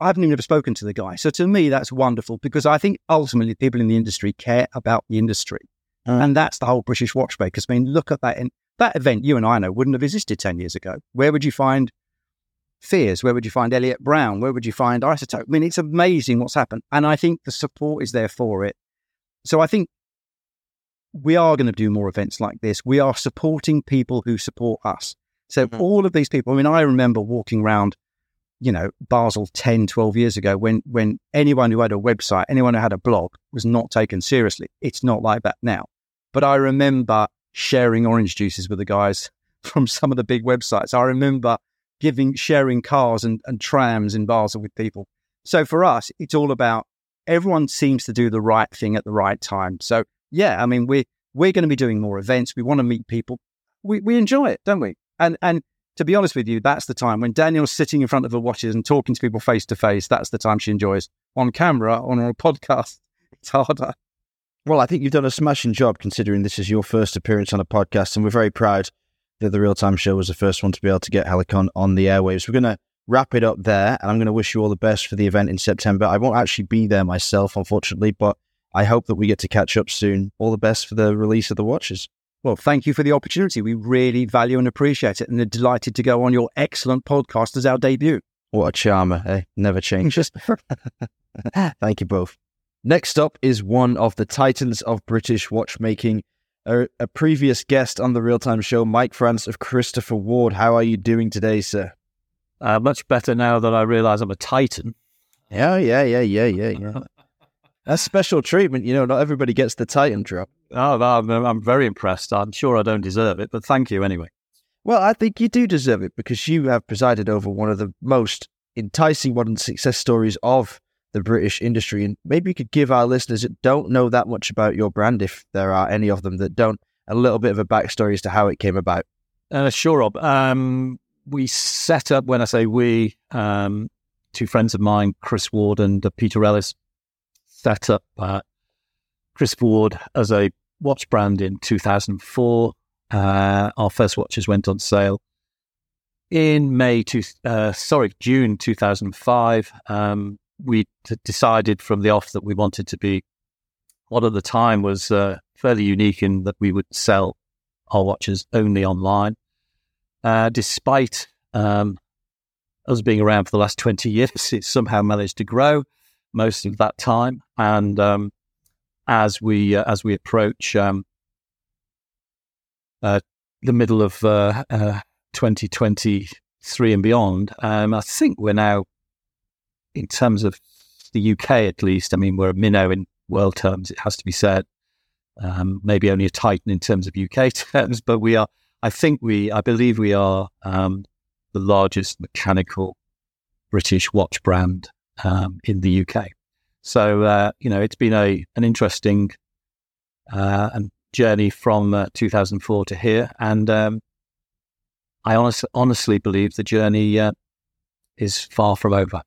I haven't even ever spoken to the guy, so to me that's wonderful because I think ultimately people in the industry care about the industry,
Mm.
and that's the whole British watchmakers. I mean, look at that. In, that event you and I know wouldn't have existed 10 years ago. Where would you find Fears? Where would you find Elliot Brown? Where would you find Isotope? I mean, it's amazing what's happened. And I think the support is there for it. So I think we are going to do more events like this. We are supporting people who support us. So
Mhm.
all of these people, I mean, I remember walking around you know, Basel 10, 12 years ago when, when anyone who had a website, anyone who had a blog was not taken seriously. It's not like that now. But I remember sharing orange juices with the guys from some of the big websites. I remember giving, sharing cars and, and trams in Basel with people. So for us, it's all about everyone seems to do the right thing at the right time. So yeah, I mean, we're, we're going to be doing more events. We want to meet people. We, we enjoy it, don't we? And, and to be honest with you, that's the time when Daniel's sitting in front of the watches and talking to people face to face. That's the time she enjoys. On camera, on a podcast, it's harder.
Well, I think you've done a smashing job considering this is your first appearance on a podcast, and we're very proud that the Real Time Show was the first one to be able to get Helicon on the airwaves. We're going to wrap it up there, and I'm going to wish you all the best for the event in September. I won't actually be there myself, unfortunately, but I hope that we get to catch up soon. All the best for the release of the watches.
Well, thank you for the opportunity. We really value and appreciate it and are delighted to go on your excellent podcast as our debut.
What a charmer, eh? Never changes. thank you both. Next up is one of the titans of British watchmaking, a, a previous guest on the Real Time Show, Mike France of Christopher Ward. How are you doing today, sir?
Uh, much better now that I realise I'm a titan.
Yeah, yeah, yeah, yeah, yeah, yeah. That's special treatment. You know, not everybody gets the Titan drop.
Oh, I'm, I'm very impressed. I'm sure I don't deserve it, but thank you anyway.
Well, I think you do deserve it because you have presided over one of the most enticing modern success stories of the British industry. And maybe you could give our listeners that don't know that much about your brand, if there are any of them that don't, a little bit of a backstory as to how it came about.
Uh, sure, Rob. Um, we set up, when I say we, um, two friends of mine, Chris Ward and uh, Peter Ellis, set up uh, Chris Ward as a watch brand in 2004. Uh, our first watches went on sale in May, to, uh, sorry, June 2005. Um, we t- decided from the off that we wanted to be what at the time was uh, fairly unique in that we would sell our watches only online. Uh, despite um, us being around for the last 20 years, it somehow managed to grow most of that time. And um, as we uh, as we approach um, uh, the middle of 2023 uh, and beyond, um, I think we're now, in terms of the UK at least, I mean, we're a minnow in world terms, it has to be said. Um, maybe only a titan in terms of UK terms, but we are. I think we, I believe we are um, the largest mechanical British watch brand um, in the UK. So uh, you know, it's been a an interesting uh, journey from uh, 2004 to here, and um, I honest, honestly believe the journey uh, is far from over.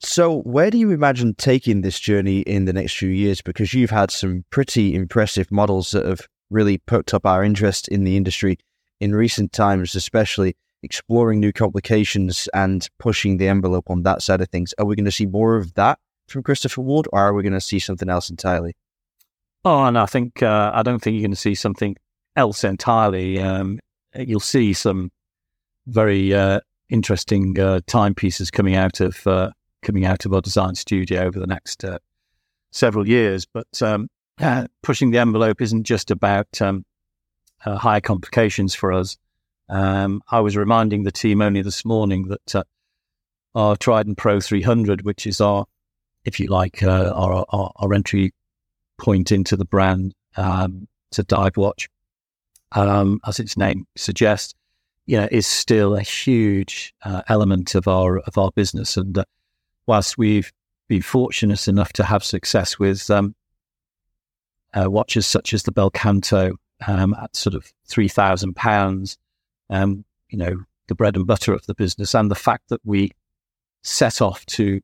So, where do you imagine taking this journey in the next few years? Because you've had some pretty impressive models that have really poked up our interest in the industry in recent times, especially exploring new complications and pushing the envelope on that side of things. Are we going to see more of that from Christopher Ward, or are we going to see something else entirely?
Oh, and I think uh, I don't think you're going to see something else entirely. Um, you'll see some very uh, interesting uh, timepieces coming out of uh, coming out of our design studio over the next uh, several years. But um, uh, pushing the envelope isn't just about um, higher complications for us. Um, I was reminding the team only this morning that uh, our Trident Pro 300, which is our, if you like, uh, our, our, our, entry point into the brand, um, a dive watch, um, as its name suggests, you know, is still a huge uh, element of our of our business. And uh, whilst we've been fortunate enough to have success with um, uh, watches such as the Belcanto um, at sort of three thousand pounds um, you know, the bread and butter of the business and the fact that we set off to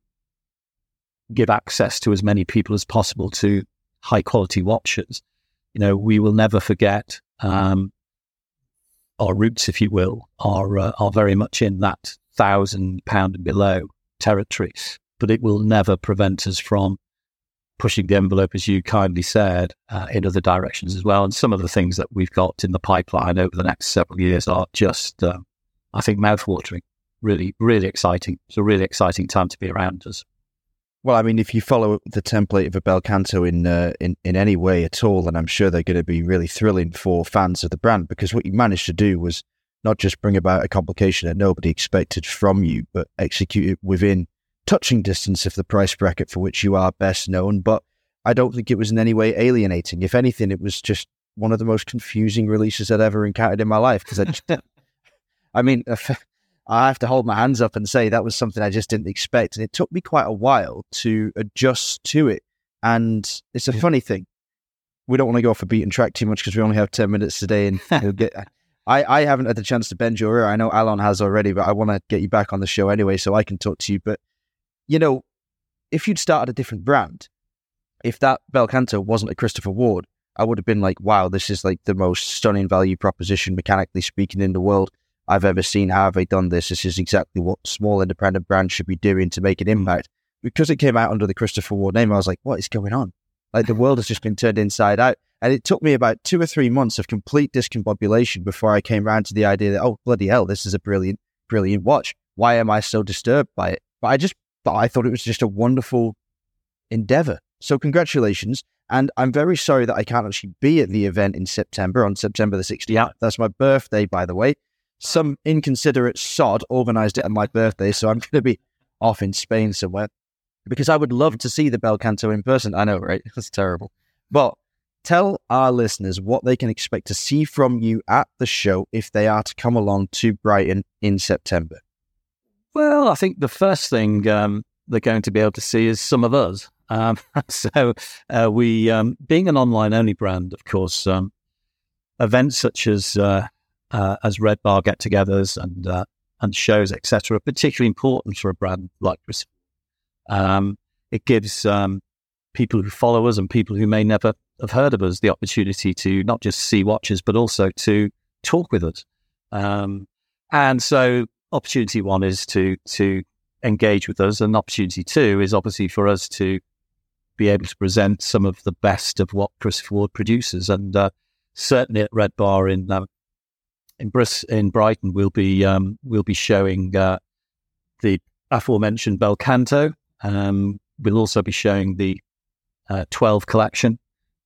give access to as many people as possible to high quality watches. You know, we will never forget um, our roots, if you will, are uh, are very much in that thousand pound and below territory, but it will never prevent us from pushing the envelope, as you kindly said, uh, in other directions as well. And some of the things that we've got in the pipeline over the next several years are just, uh, I think, mouthwatering. Really, really exciting. It's a really exciting time to be around us.
Well, I mean, if you follow the template of a Belcanto in uh, in in any way at all, then I'm sure they're going to be really thrilling for fans of the brand because what you managed to do was not just bring about a complication that nobody expected from you, but execute it within touching distance of the price bracket for which you are best known. But I don't think it was in any way alienating. If anything, it was just one of the most confusing releases I'd ever encountered in my life. Because I, just, I mean, I have to hold my hands up and say that was something I just didn't expect, and it took me quite a while to adjust to it. And it's a funny thing. We don't want to go off a beaten track too much because we only have ten minutes today, and get, I, I haven't had the chance to bend your ear. I know Alon has already, but I want to get you back on the show anyway, so I can talk to you. But you know, if you'd started a different brand, if that Bel Canto wasn't a Christopher Ward, I would have been like, wow, this is like the most stunning value proposition, mechanically speaking, in the world I've ever seen. How have they done this? This is exactly what small independent brands should be doing to make an impact. Because it came out under the Christopher Ward name, I was like, what is going on? Like the world has just been turned inside out. And it took me about two or three months of complete discombobulation before I came around to the idea that, oh, bloody hell, this is a brilliant, brilliant watch. Why am I so disturbed by it? But I just, but I thought it was just a wonderful endeavor. So congratulations. And I'm very sorry that I can't actually be at the event in September, on September the 16th. Yeah. That's my birthday, by the way. Some inconsiderate sod organized it on my birthday, so I'm going to be off in Spain somewhere because I would love to see the Bel Canto in person. I know, right? That's terrible. But tell our listeners what they can expect to see from you at the show if they are to come along to Brighton in September.
Well, I think the first thing um, they're going to be able to see is some of us. Um, so uh, we, um, being an online only brand, of course, um, events such as uh, uh, as Red Bar get-togethers and uh, and shows, etc., are particularly important for a brand like Chris. Um, it gives um, people who follow us and people who may never have heard of us the opportunity to not just see watches but also to talk with us. And so, opportunity one is to to engage with us, and opportunity two is obviously for us to be able to present some of the best of what Christopher Ward produces. And uh, certainly at Red Bar in um, in, Bris- in Brighton, we'll be um, we'll be showing uh, the aforementioned Bel Canto. Um, we'll also be showing the uh, 12 collection,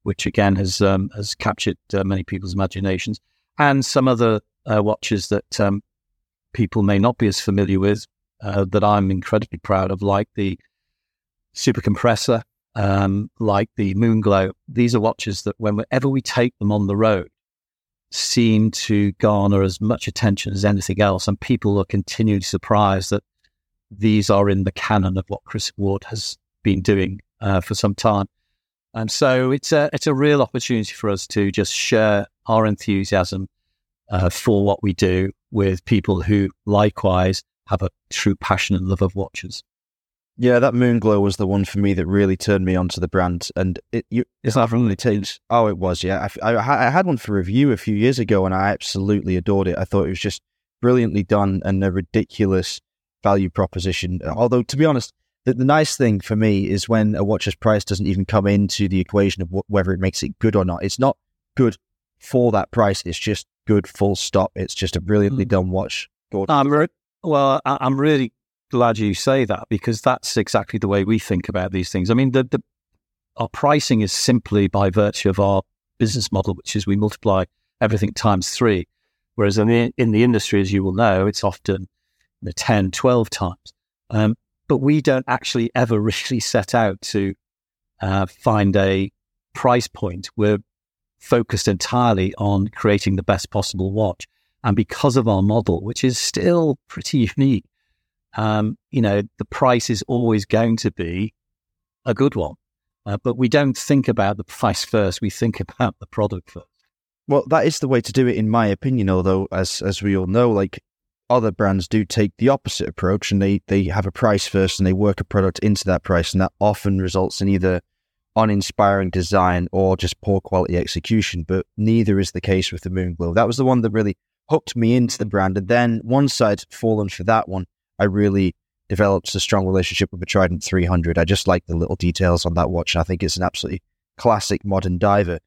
which again has um, has captured uh, many people's imaginations, and some other uh, watches that um, people may not be as familiar with uh, that I'm incredibly proud of, like the Super Compressor, um, like the Moonglow, these are watches that whenever we take them on the road, seem to garner as much attention as anything else. And people are continually surprised that these are in the canon of what Chris Ward has been doing uh, for some time. And so it's a, it's a real opportunity for us to just share our enthusiasm uh, for what we do with people who likewise have a true passion and love of watches.
Yeah, that moon glow was the one for me that really turned me onto the brand, and it you,
it's not really
takes. Oh, it was. Yeah, I, I, I, had one for review a few years ago, and I absolutely adored it. I thought it was just brilliantly done and a ridiculous value proposition. Although, to be honest, the, the nice thing for me is when a watch's price doesn't even come into the equation of wh- whether it makes it good or not. It's not good for that price. It's just good. Full stop. It's just a brilliantly mm. done watch.
I'm re- well, I, I'm really glad you say that because that's exactly the way we think about these things. I mean, the, the our pricing is simply by virtue of our business model, which is we multiply everything times three. Whereas in the, in the industry, as you will know, it's often you know, 10, 12 times. Um, but we don't actually ever really set out to uh, find a price point. We're focused entirely on creating the best possible watch. And because of our model, which is still pretty unique, um, you know, the price is always going to be a good one. Uh, but we don't think about the price first. We think about the product first.
Well, that is the way to do it, in my opinion. Although, as as we all know, like other brands do take the opposite approach, and they they have a price first, and they work a product into that price, and that often results in either uninspiring design or just poor quality execution. But neither is the case with the Moonglow. That was the one that really hooked me into the mm. brand, and then once I'd fallen for that one, I really developed a strong relationship with the Trident 300. I just like the little details on that watch. And I think it's an absolutely classic modern diver.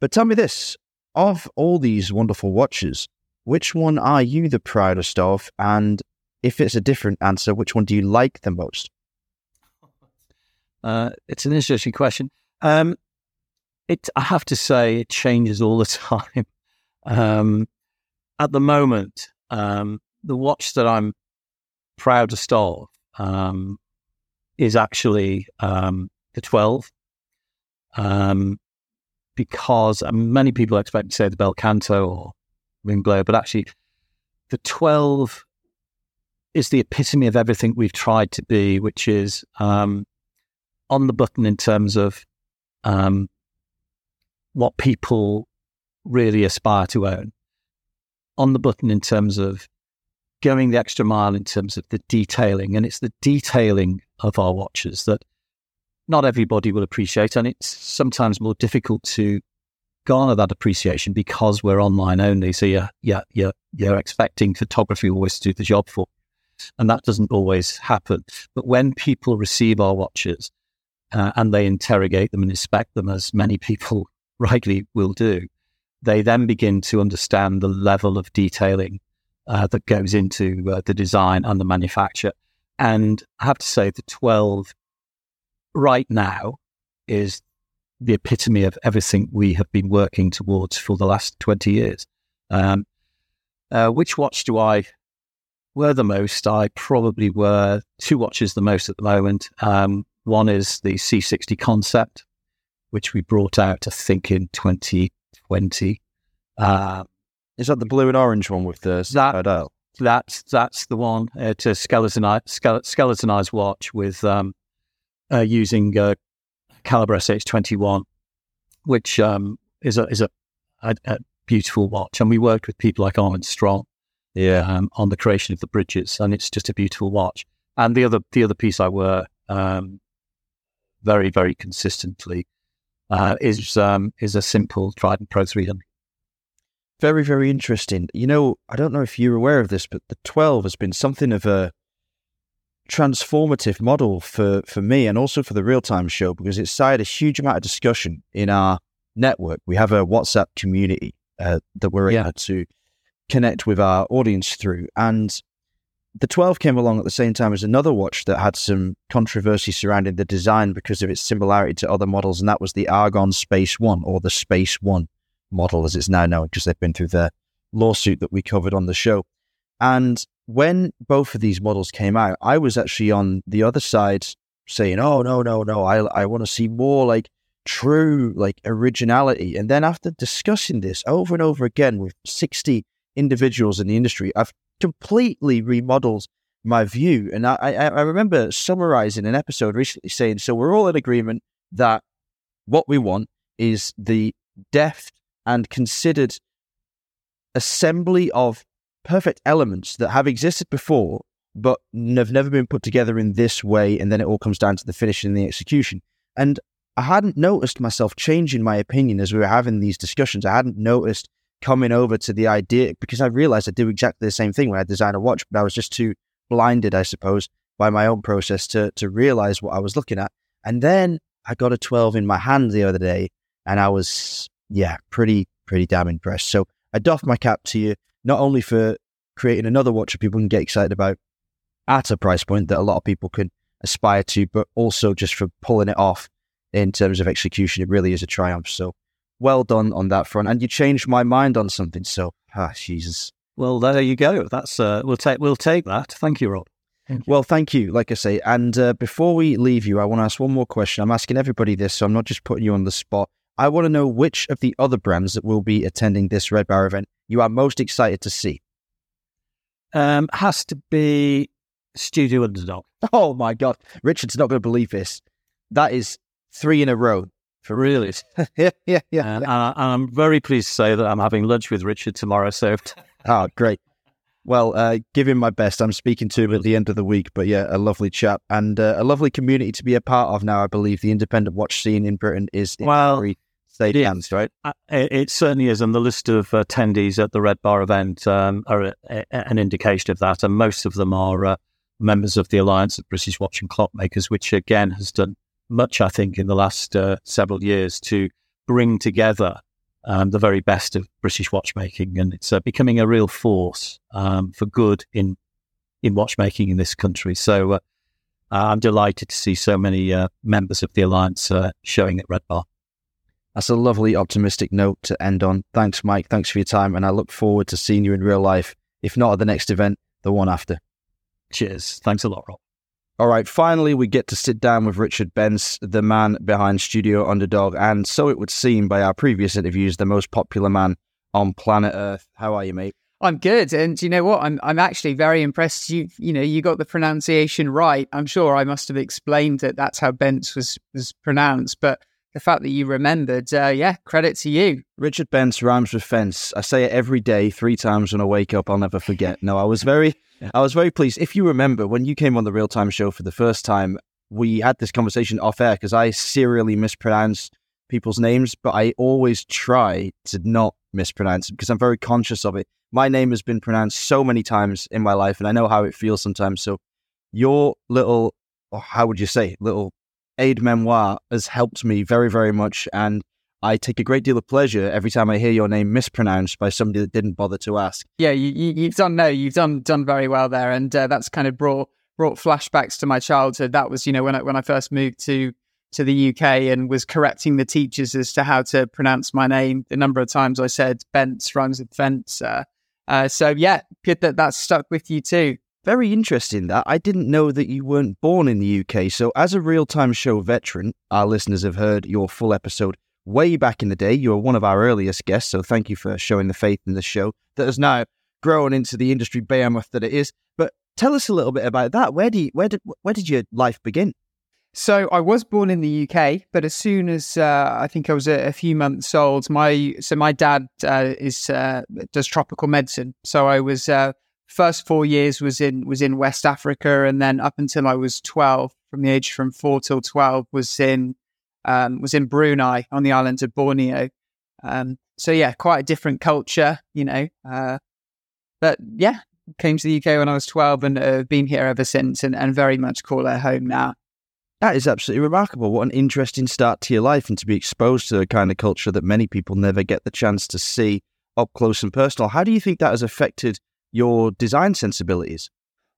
But tell me this of all these wonderful watches, which one are you the proudest of? And if it's a different answer, which one do you like the most?
Uh, it's an interesting question. Um, it, I have to say, it changes all the time. Um, at the moment, um, the watch that I'm proudest of um, is actually um, the 12. Um, because um, many people expect to say the bel canto or ring blow, but actually the 12 is the epitome of everything we've tried to be, which is um, on the button in terms of um, what people really aspire to own, on the button in terms of going the extra mile in terms of the detailing. And it's the detailing of our watches that not everybody will appreciate. And it's sometimes more difficult to garner that appreciation because we're online only. So you're, you're, you're, you're expecting photography always to do the job for and that doesn't always happen. But when people receive our watches uh, and they interrogate them and inspect them, as many people rightly will do, they then begin to understand the level of detailing uh, that goes into uh, the design and the manufacture. And I have to say, the 12 right now is the epitome of everything we have been working towards for the last 20 years. Um, uh, which watch do I wear the most, I probably wear two watches the most at the moment. Um, one is the C60 concept, which we brought out, I think, in 2020. Uh,
is that the blue and orange one with the
that. That's that's the one. It's a skeletonized, skeletonized watch with um, uh, using uh, Caliber SH21, which um, is a is a, a, a, beautiful watch. And we worked with people like Armin Strom,
yeah,
um, on the creation of the bridges, and it's just a beautiful watch. And the other the other piece I wear um, very very consistently uh, is um, is a simple Trident Pro 300.
Very very interesting. You know, I don't know if you're aware of this, but the 12 has been something of a transformative model for for me and also for the real time show because it's started a huge amount of discussion in our network. We have a WhatsApp community uh, that we're yeah. able to connect with our audience through. And the 12 came along at the same time as another watch that had some controversy surrounding the design because of its similarity to other models, and that was the Argon Space One or the Space One model, as it's now known, because they've been through the lawsuit that we covered on the show. And when both of these models came out, I was actually on the other side saying, "Oh no, no, no! I I want to see more like true like originality." And then after discussing this over and over again with sixty individuals in the industry, I've completely remodels my view. And I, I, I remember summarizing an episode recently saying, so we're all in agreement that what we want is the deft and considered assembly of perfect elements that have existed before, but have never been put together in this way. And then it all comes down to the finish and the execution. And I hadn't noticed myself changing my opinion as we were having these discussions. I hadn't noticed coming over to the idea because I realized I do exactly the same thing when I design a watch, but I was just too blinded, I suppose, by my own process to to realize what I was looking at. And then I got a 12 in my hand the other day and I was, yeah, pretty, pretty damn impressed. So I doff my cap to you, not only for creating another watch that people can get excited about at a price point that a lot of people can aspire to, but also just for pulling it off in terms of execution. It really is a triumph. So well done on that front. And you changed my mind on something. So, ah, Jesus.
Well, there you go. That's uh, we'll take we'll take that. Thank you, Rob.
Thank you. Well, thank you. Like I say, and uh, before we leave you, I want to ask one more question. I'm asking everybody this, so I'm not just putting you on the spot. I want to know which of the other brands that will be attending this Red Bar event you are most excited to see.
Um, has to be Studio Underdog.
Oh my God, Richard's not going to believe this. That is three in a row
for really.
yeah, yeah, yeah.
And, and, I, am very pleased to say that I'm having lunch with Richard tomorrow. So,
oh, great. Well, uh, give him my best. I'm speaking to him at the end of the week, but yeah, a lovely chap and uh, a lovely community to be a part of now. I believe the independent watch scene in Britain is in
well,
very state hands, right?
Uh, it, it, certainly is, and the list of attendees at the Red Bar event um, are a, a, an indication of that, and most of them are uh, members of the Alliance of British Watch and Clockmakers, which again has done much, I think, in the last uh, several years to bring together um, the very best of British watchmaking, and it's uh, becoming a real force um, for good in in watchmaking in this country. So uh, I'm delighted to see so many uh, members of the alliance uh, showing at Red Bar.
That's a lovely, optimistic note to end on. Thanks, Mike. Thanks for your time. And I look forward to seeing you in real life, if not at the next event, the one after.
Cheers. Thanks a lot, Rob.
All right, finally, we get to sit down with Richard Bence, the man behind Studio Underd0g, and so it would seem by our previous interviews, the most popular man on planet Earth. How are you, mate?
I'm good, and you know what? I'm I'm actually very impressed. You you know you got the pronunciation right. I'm sure I must have explained that that's how Bence was was pronounced, but the fact that you remembered, uh, yeah, credit to you.
Richard Bence rhymes with fence. I say it every day, three times when I wake up. I'll never forget. No, I was very, I was very pleased. If you remember when you came on the Real Time Show for the first time, we had this conversation off air because I serially mispronounce people's names, but I always try to not mispronounce because I'm very conscious of it. My name has been pronounced so many times in my life, and I know how it feels sometimes. So, your little, how would you say, little aid memoir has helped me very, very much. And I take a great deal of pleasure every time I hear your name mispronounced by somebody that didn't bother to ask.
Yeah, you, have done no, you've done done very well there, and uh, that's kind of brought brought flashbacks to my childhood. That was, you know, when I when I first moved to to the UK and was correcting the teachers as to how to pronounce my name. The number of times I said Bence rhymes with fence. Uh, uh, so yeah, good that that's stuck with you too.
Very interesting that. I didn't know that you weren't born in the UK. So, as a real time show veteran, our listeners have heard your full episode way back in the day. You were one of our earliest guests. So, thank you for showing the faith in the show that has now grown into the industry behemoth that it is. But tell us a little bit about that. Where, do you, where, did, where did your life begin?
So I was born in the UK, but as soon as uh, I think I was a, a, few months old, my so my dad uh, is uh, does tropical medicine. So I was uh, first four years was in was in West Africa, and then up until I was twelve, from the age from four till twelve, was in um, was in Brunei on the island of Borneo. Um, so yeah, quite a different culture, you know. Uh, but yeah, came to the UK when I was twelve, and uh, been here ever since, and, and very much call it home now.
That is absolutely remarkable. What an interesting start to your life, and to be exposed to a kind of culture that many people never get the chance to see up close and personal. How do you think that has affected your design sensibilities?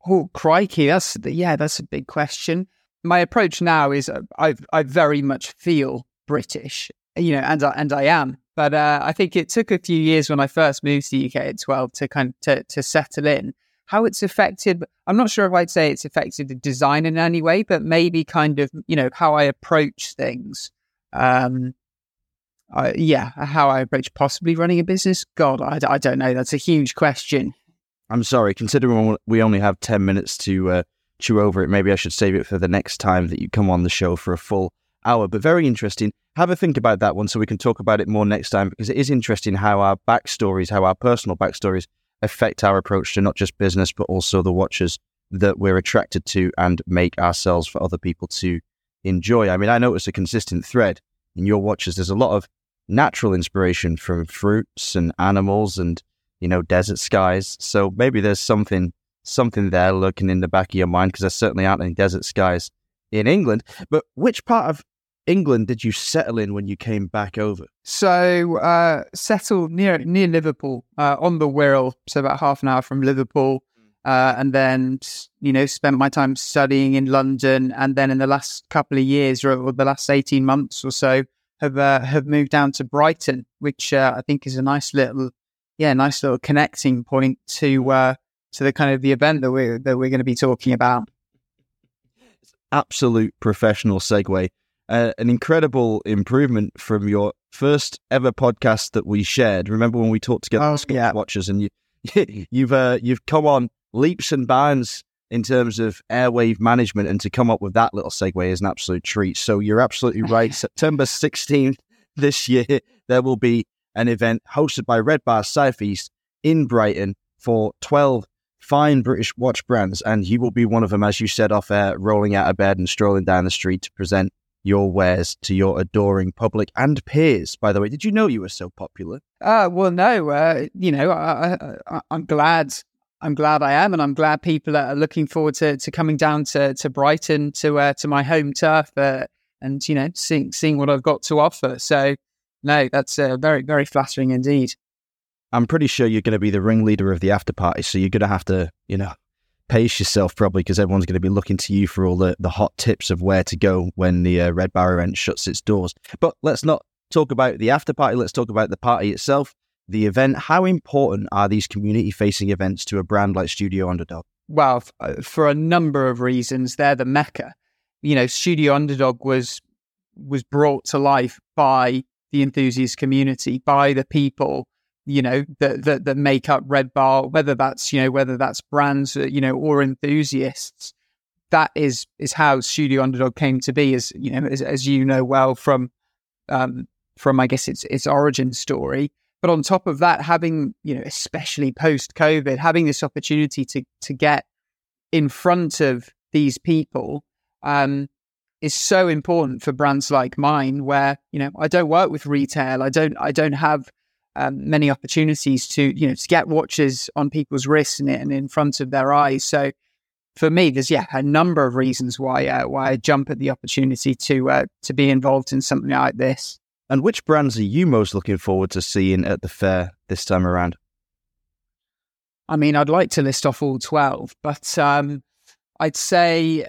Oh, crikey, that's yeah, that's a big question. My approach now is uh, I I very much feel British, you know, and I, and I am. But uh, I think it took a few years when I first moved to the UK at twelve to kind of to, to settle in. How it's affected, I'm not sure if I'd say it's affected the design in any way, but maybe kind of you know how I approach things. Um, yeah, how I approach possibly running a business. God, I, I don't know. That's a huge question.
I'm sorry, considering we only have 10 minutes to uh, chew over it, maybe I should save it for the next time that you come on the show for a full hour. But very interesting. Have a think about that one so we can talk about it more next time because it is interesting how our backstories, how our personal backstories affect our approach to not just business, but also the watches that we're attracted to and make ourselves for other people to enjoy. I mean, I notice a consistent thread in your watches. There's a lot of natural inspiration from fruits and animals and you know, desert skies. So maybe there's something something there lurking in the back of your mind because there certainly aren't any desert skies in England. But which part of England did you settle in when you came back over?
So uh, settled near near Liverpool uh, on the Wirral, so about half an hour from Liverpool. Uh, and then, you know, spent my time studying in London. And then in the last couple of years, or, the last 18 months or so, have uh, have moved down to Brighton, which uh, I think is a nice little yeah, nice little connecting point to uh, to the kind of the event that we're that we're going to be talking about.
Absolute professional segue. Uh, an incredible improvement from your first ever podcast that we shared. Remember when we talked together, oh, yeah. watchers, and you you've uh, you've come on leaps and bounds in terms of airwave management, and to come up with that little segue is an absolute treat. So you're absolutely right. September 16th this year, there will be an event hosted by RedBar SouthEast in Brighton for 12 fine British watch brands. And you will be one of them, as you said off air, rolling out of bed and strolling down the street to present your wares to your adoring public and peers. By the way, did you know you were so popular?
Uh, well, no. Uh, you know, I, I, I'm glad. I'm glad I am, and I'm glad people are looking forward to, to coming down to, to Brighton to uh, to my home turf uh, and you know seeing seeing what I've got to offer. So no, that's uh, very, very flattering indeed.
I'm pretty sure you're going to be the ringleader of the after party, so you're going to have to, you know, pace yourself probably because everyone's going to be looking to you for all the, the hot tips of where to go when the uh, RedBar event shuts its doors. But let's not talk about the after party. Let's talk about the party itself, the event. How important are these community facing events to a brand like Studio Underd0g?
Well, uh, for a number of reasons, they're the mecca. You know, Studio Underd0g was was brought to life by the enthusiast community, by the people, you know, that that, that make up RedBar, whether that's you know whether that's brands, uh, you know, or enthusiasts. That is is how Studio Underd0g came to be, as you know, as, as you know well from um, from I guess its its origin story. But on top of that, having you know, especially post COVID, having this opportunity to to get in front of these people um, is so important for brands like mine, where you know I don't work with retail, I don't I don't have um, many opportunities to you know to get watches on people's wrists and, and in front of their eyes. So for me, there's yeah a number of reasons why uh, why I jump at the opportunity to uh, to be involved in something like this.
And which brands are you most looking forward to seeing at the fair this time around?
I mean, I'd like to list off all twelve, but um, I'd say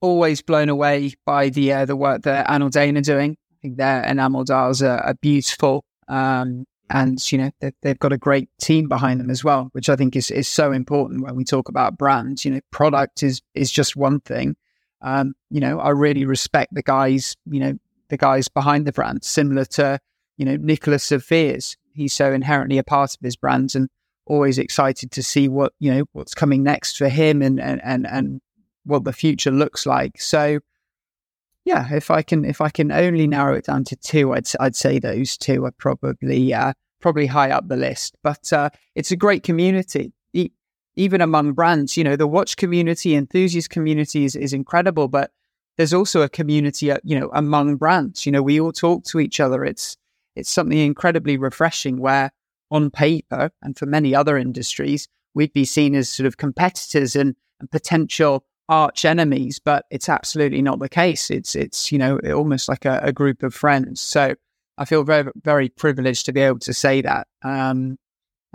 always blown away by the uh, the work that anOrdain are doing. I think their enamel dials are, are beautiful. Um, and you know they've, got a great team behind them as well, which I think is is so important when we talk about brands. You know, product is is just one thing. Um, you know, I really respect the guys. You know, the guys behind the brand, similar to you know Nicholas Fears. He's so inherently a part of his brand, and always excited to see what you know what's coming next for him and and and, and what the future looks like. So yeah, if I can if I can only narrow it down to two, I'd I'd say those two are probably uh, probably high up the list. But uh, it's a great community, e- even among brands. You know, the watch community, enthusiast community is, is incredible, but there's also a community, uh, you know, among brands. You know, we all talk to each other. It's it's something incredibly refreshing. Where on paper and for many other industries, we'd be seen as sort of competitors and, and potential arch enemies, but it's absolutely not the case. It's it's you know almost like a, a group of friends. So I feel very very privileged to be able to say that, um,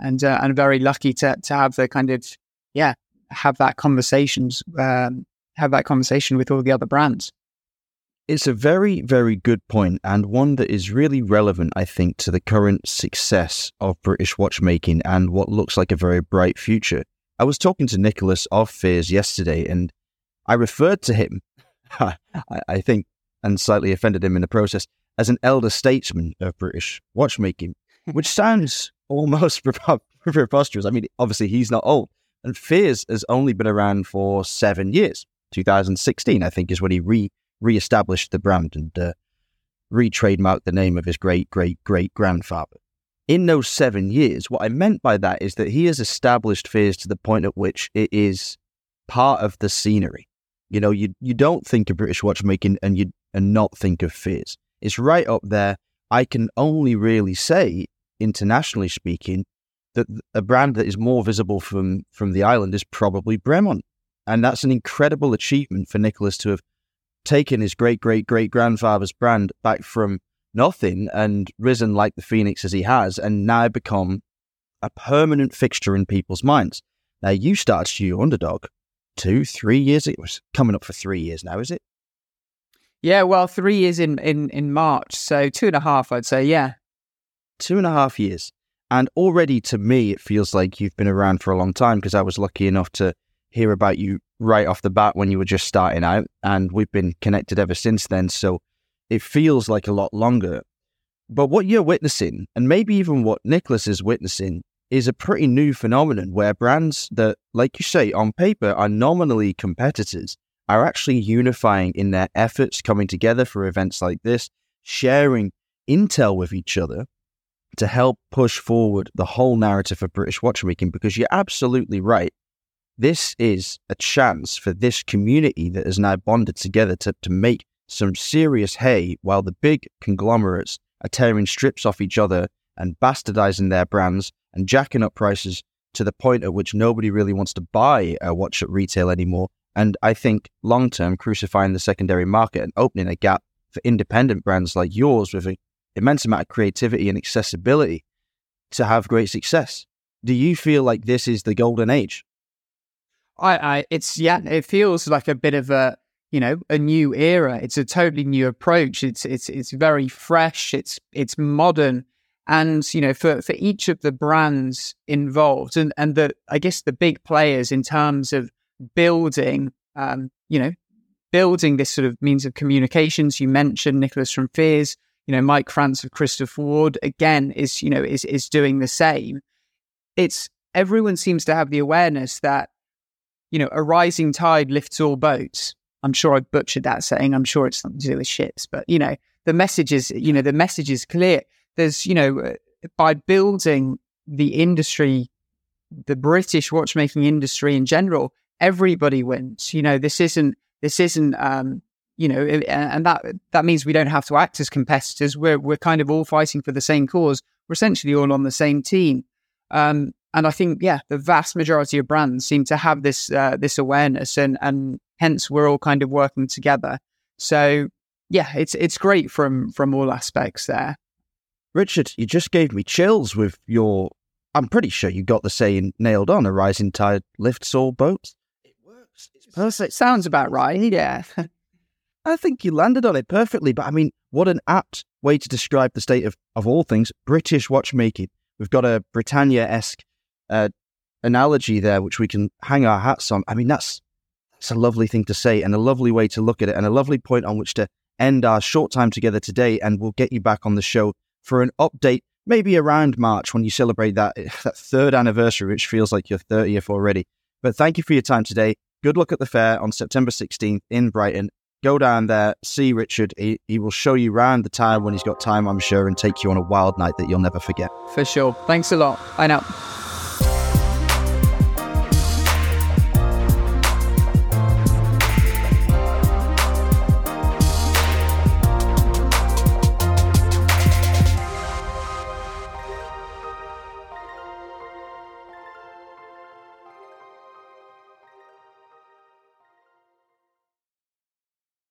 and uh, and very lucky to to have the kind of yeah have that conversations um, have that conversation with all the other brands.
It's a very, very good point, and one that is really relevant, I think, to the current success of British watchmaking and what looks like a very bright future. I was talking to Nicholas of Fears yesterday, and I referred to him, I, I think, and slightly offended him in the process, as an elder statesman of British watchmaking, which sounds almost preposterous. I mean, obviously, he's not old. And Fears has only been around for seven years. 2016, I think, is when he re re-established the brand and uh, re-trademarked the name of his great great great grandfather. In those seven years, what I meant by that is that he has established Fears to the point at which it is part of the scenery. You know, you you don't think of British watchmaking and you and not think of Fears. It's right up there. I can only really say, internationally speaking, that a brand that is more visible from from the island is probably Bremont, and that's an incredible achievement for Nicholas to have taken his great great great grandfather's brand back from nothing and risen like the phoenix as he has, and now become a permanent fixture in people's minds. Now you started your Underd0g two, three years. It was coming up for three years now, is it?
Yeah, well, three years in in in March, so two and a half, I'd say. Yeah,
two and a half years, and already to me, it feels like you've been around for a long time because I was lucky enough to hear about you right off the bat when you were just starting out, and we've been connected ever since then. So it feels like a lot longer. But what you're witnessing, and maybe even what Nicholas is witnessing, is a pretty new phenomenon where brands that, like you say, on paper are nominally competitors are actually unifying in their efforts, coming together for events like this, sharing intel with each other to help push forward the whole narrative of British watchmaking. Because you're absolutely right. This is a chance for this community that is now bonded together to, to make some serious hay while the big conglomerates are tearing strips off each other and bastardizing their brands and jacking up prices to the point at which nobody really wants to buy a watch at retail anymore. And I think long term, crucifying the secondary market and opening a gap for independent brands like yours with an immense amount of creativity and accessibility to have great success. Do you feel like this is the golden age?
I, I, it's yeah, it feels like a bit of a, you know a new era. It's a totally new approach. It's it's it's very fresh. It's it's modern, and you know for for each of the brands involved, and and the I guess the big players in terms of building, um, you know, building this sort of means of communications. You mentioned Nicholas from Fears. You know, Mike France of Christopher Ward again is you know is is doing the same. It's everyone seems to have the awareness that you know a rising tide lifts all boats I'm sure I butchered that saying. I'm sure it's something to do with ships, but you know, the message is, you know, the message is clear. There's, you know, by building the industry, the British watchmaking industry in general, everybody wins. You know, this isn't, this isn't, um, you know, and that that means we don't have to act as competitors. We're we're kind of all fighting for the same cause. We're essentially all on the same team. Um, and I think, yeah, the vast majority of brands seem to have this uh, this awareness, and and hence we're all kind of working together. So yeah, it's it's great from from all aspects there.
Richard, you just gave me chills with your. I'm pretty sure you got the saying nailed on. A rising tide lifts all boats. It works. It's
perfect. Sounds about right. Yeah.
I think you landed on it perfectly. But I mean, what an apt way to describe the state of, of all things British watchmaking. We've got a Britannia esque uh, analogy there, which we can hang our hats on. I mean, that's it's a lovely thing to say and a lovely way to look at it and a lovely point on which to end our short time together today. And we'll get you back on the show for an update, maybe around March when you celebrate that, that third anniversary, which feels like your 30th already. But thank you for your time today. Good luck at the fair on September 16th in Brighton. Go down there, see Richard. He, he will show you around the town when he's got time, I'm sure, and take you on a wild night that you'll never forget.
For sure. Thanks a lot. Bye now.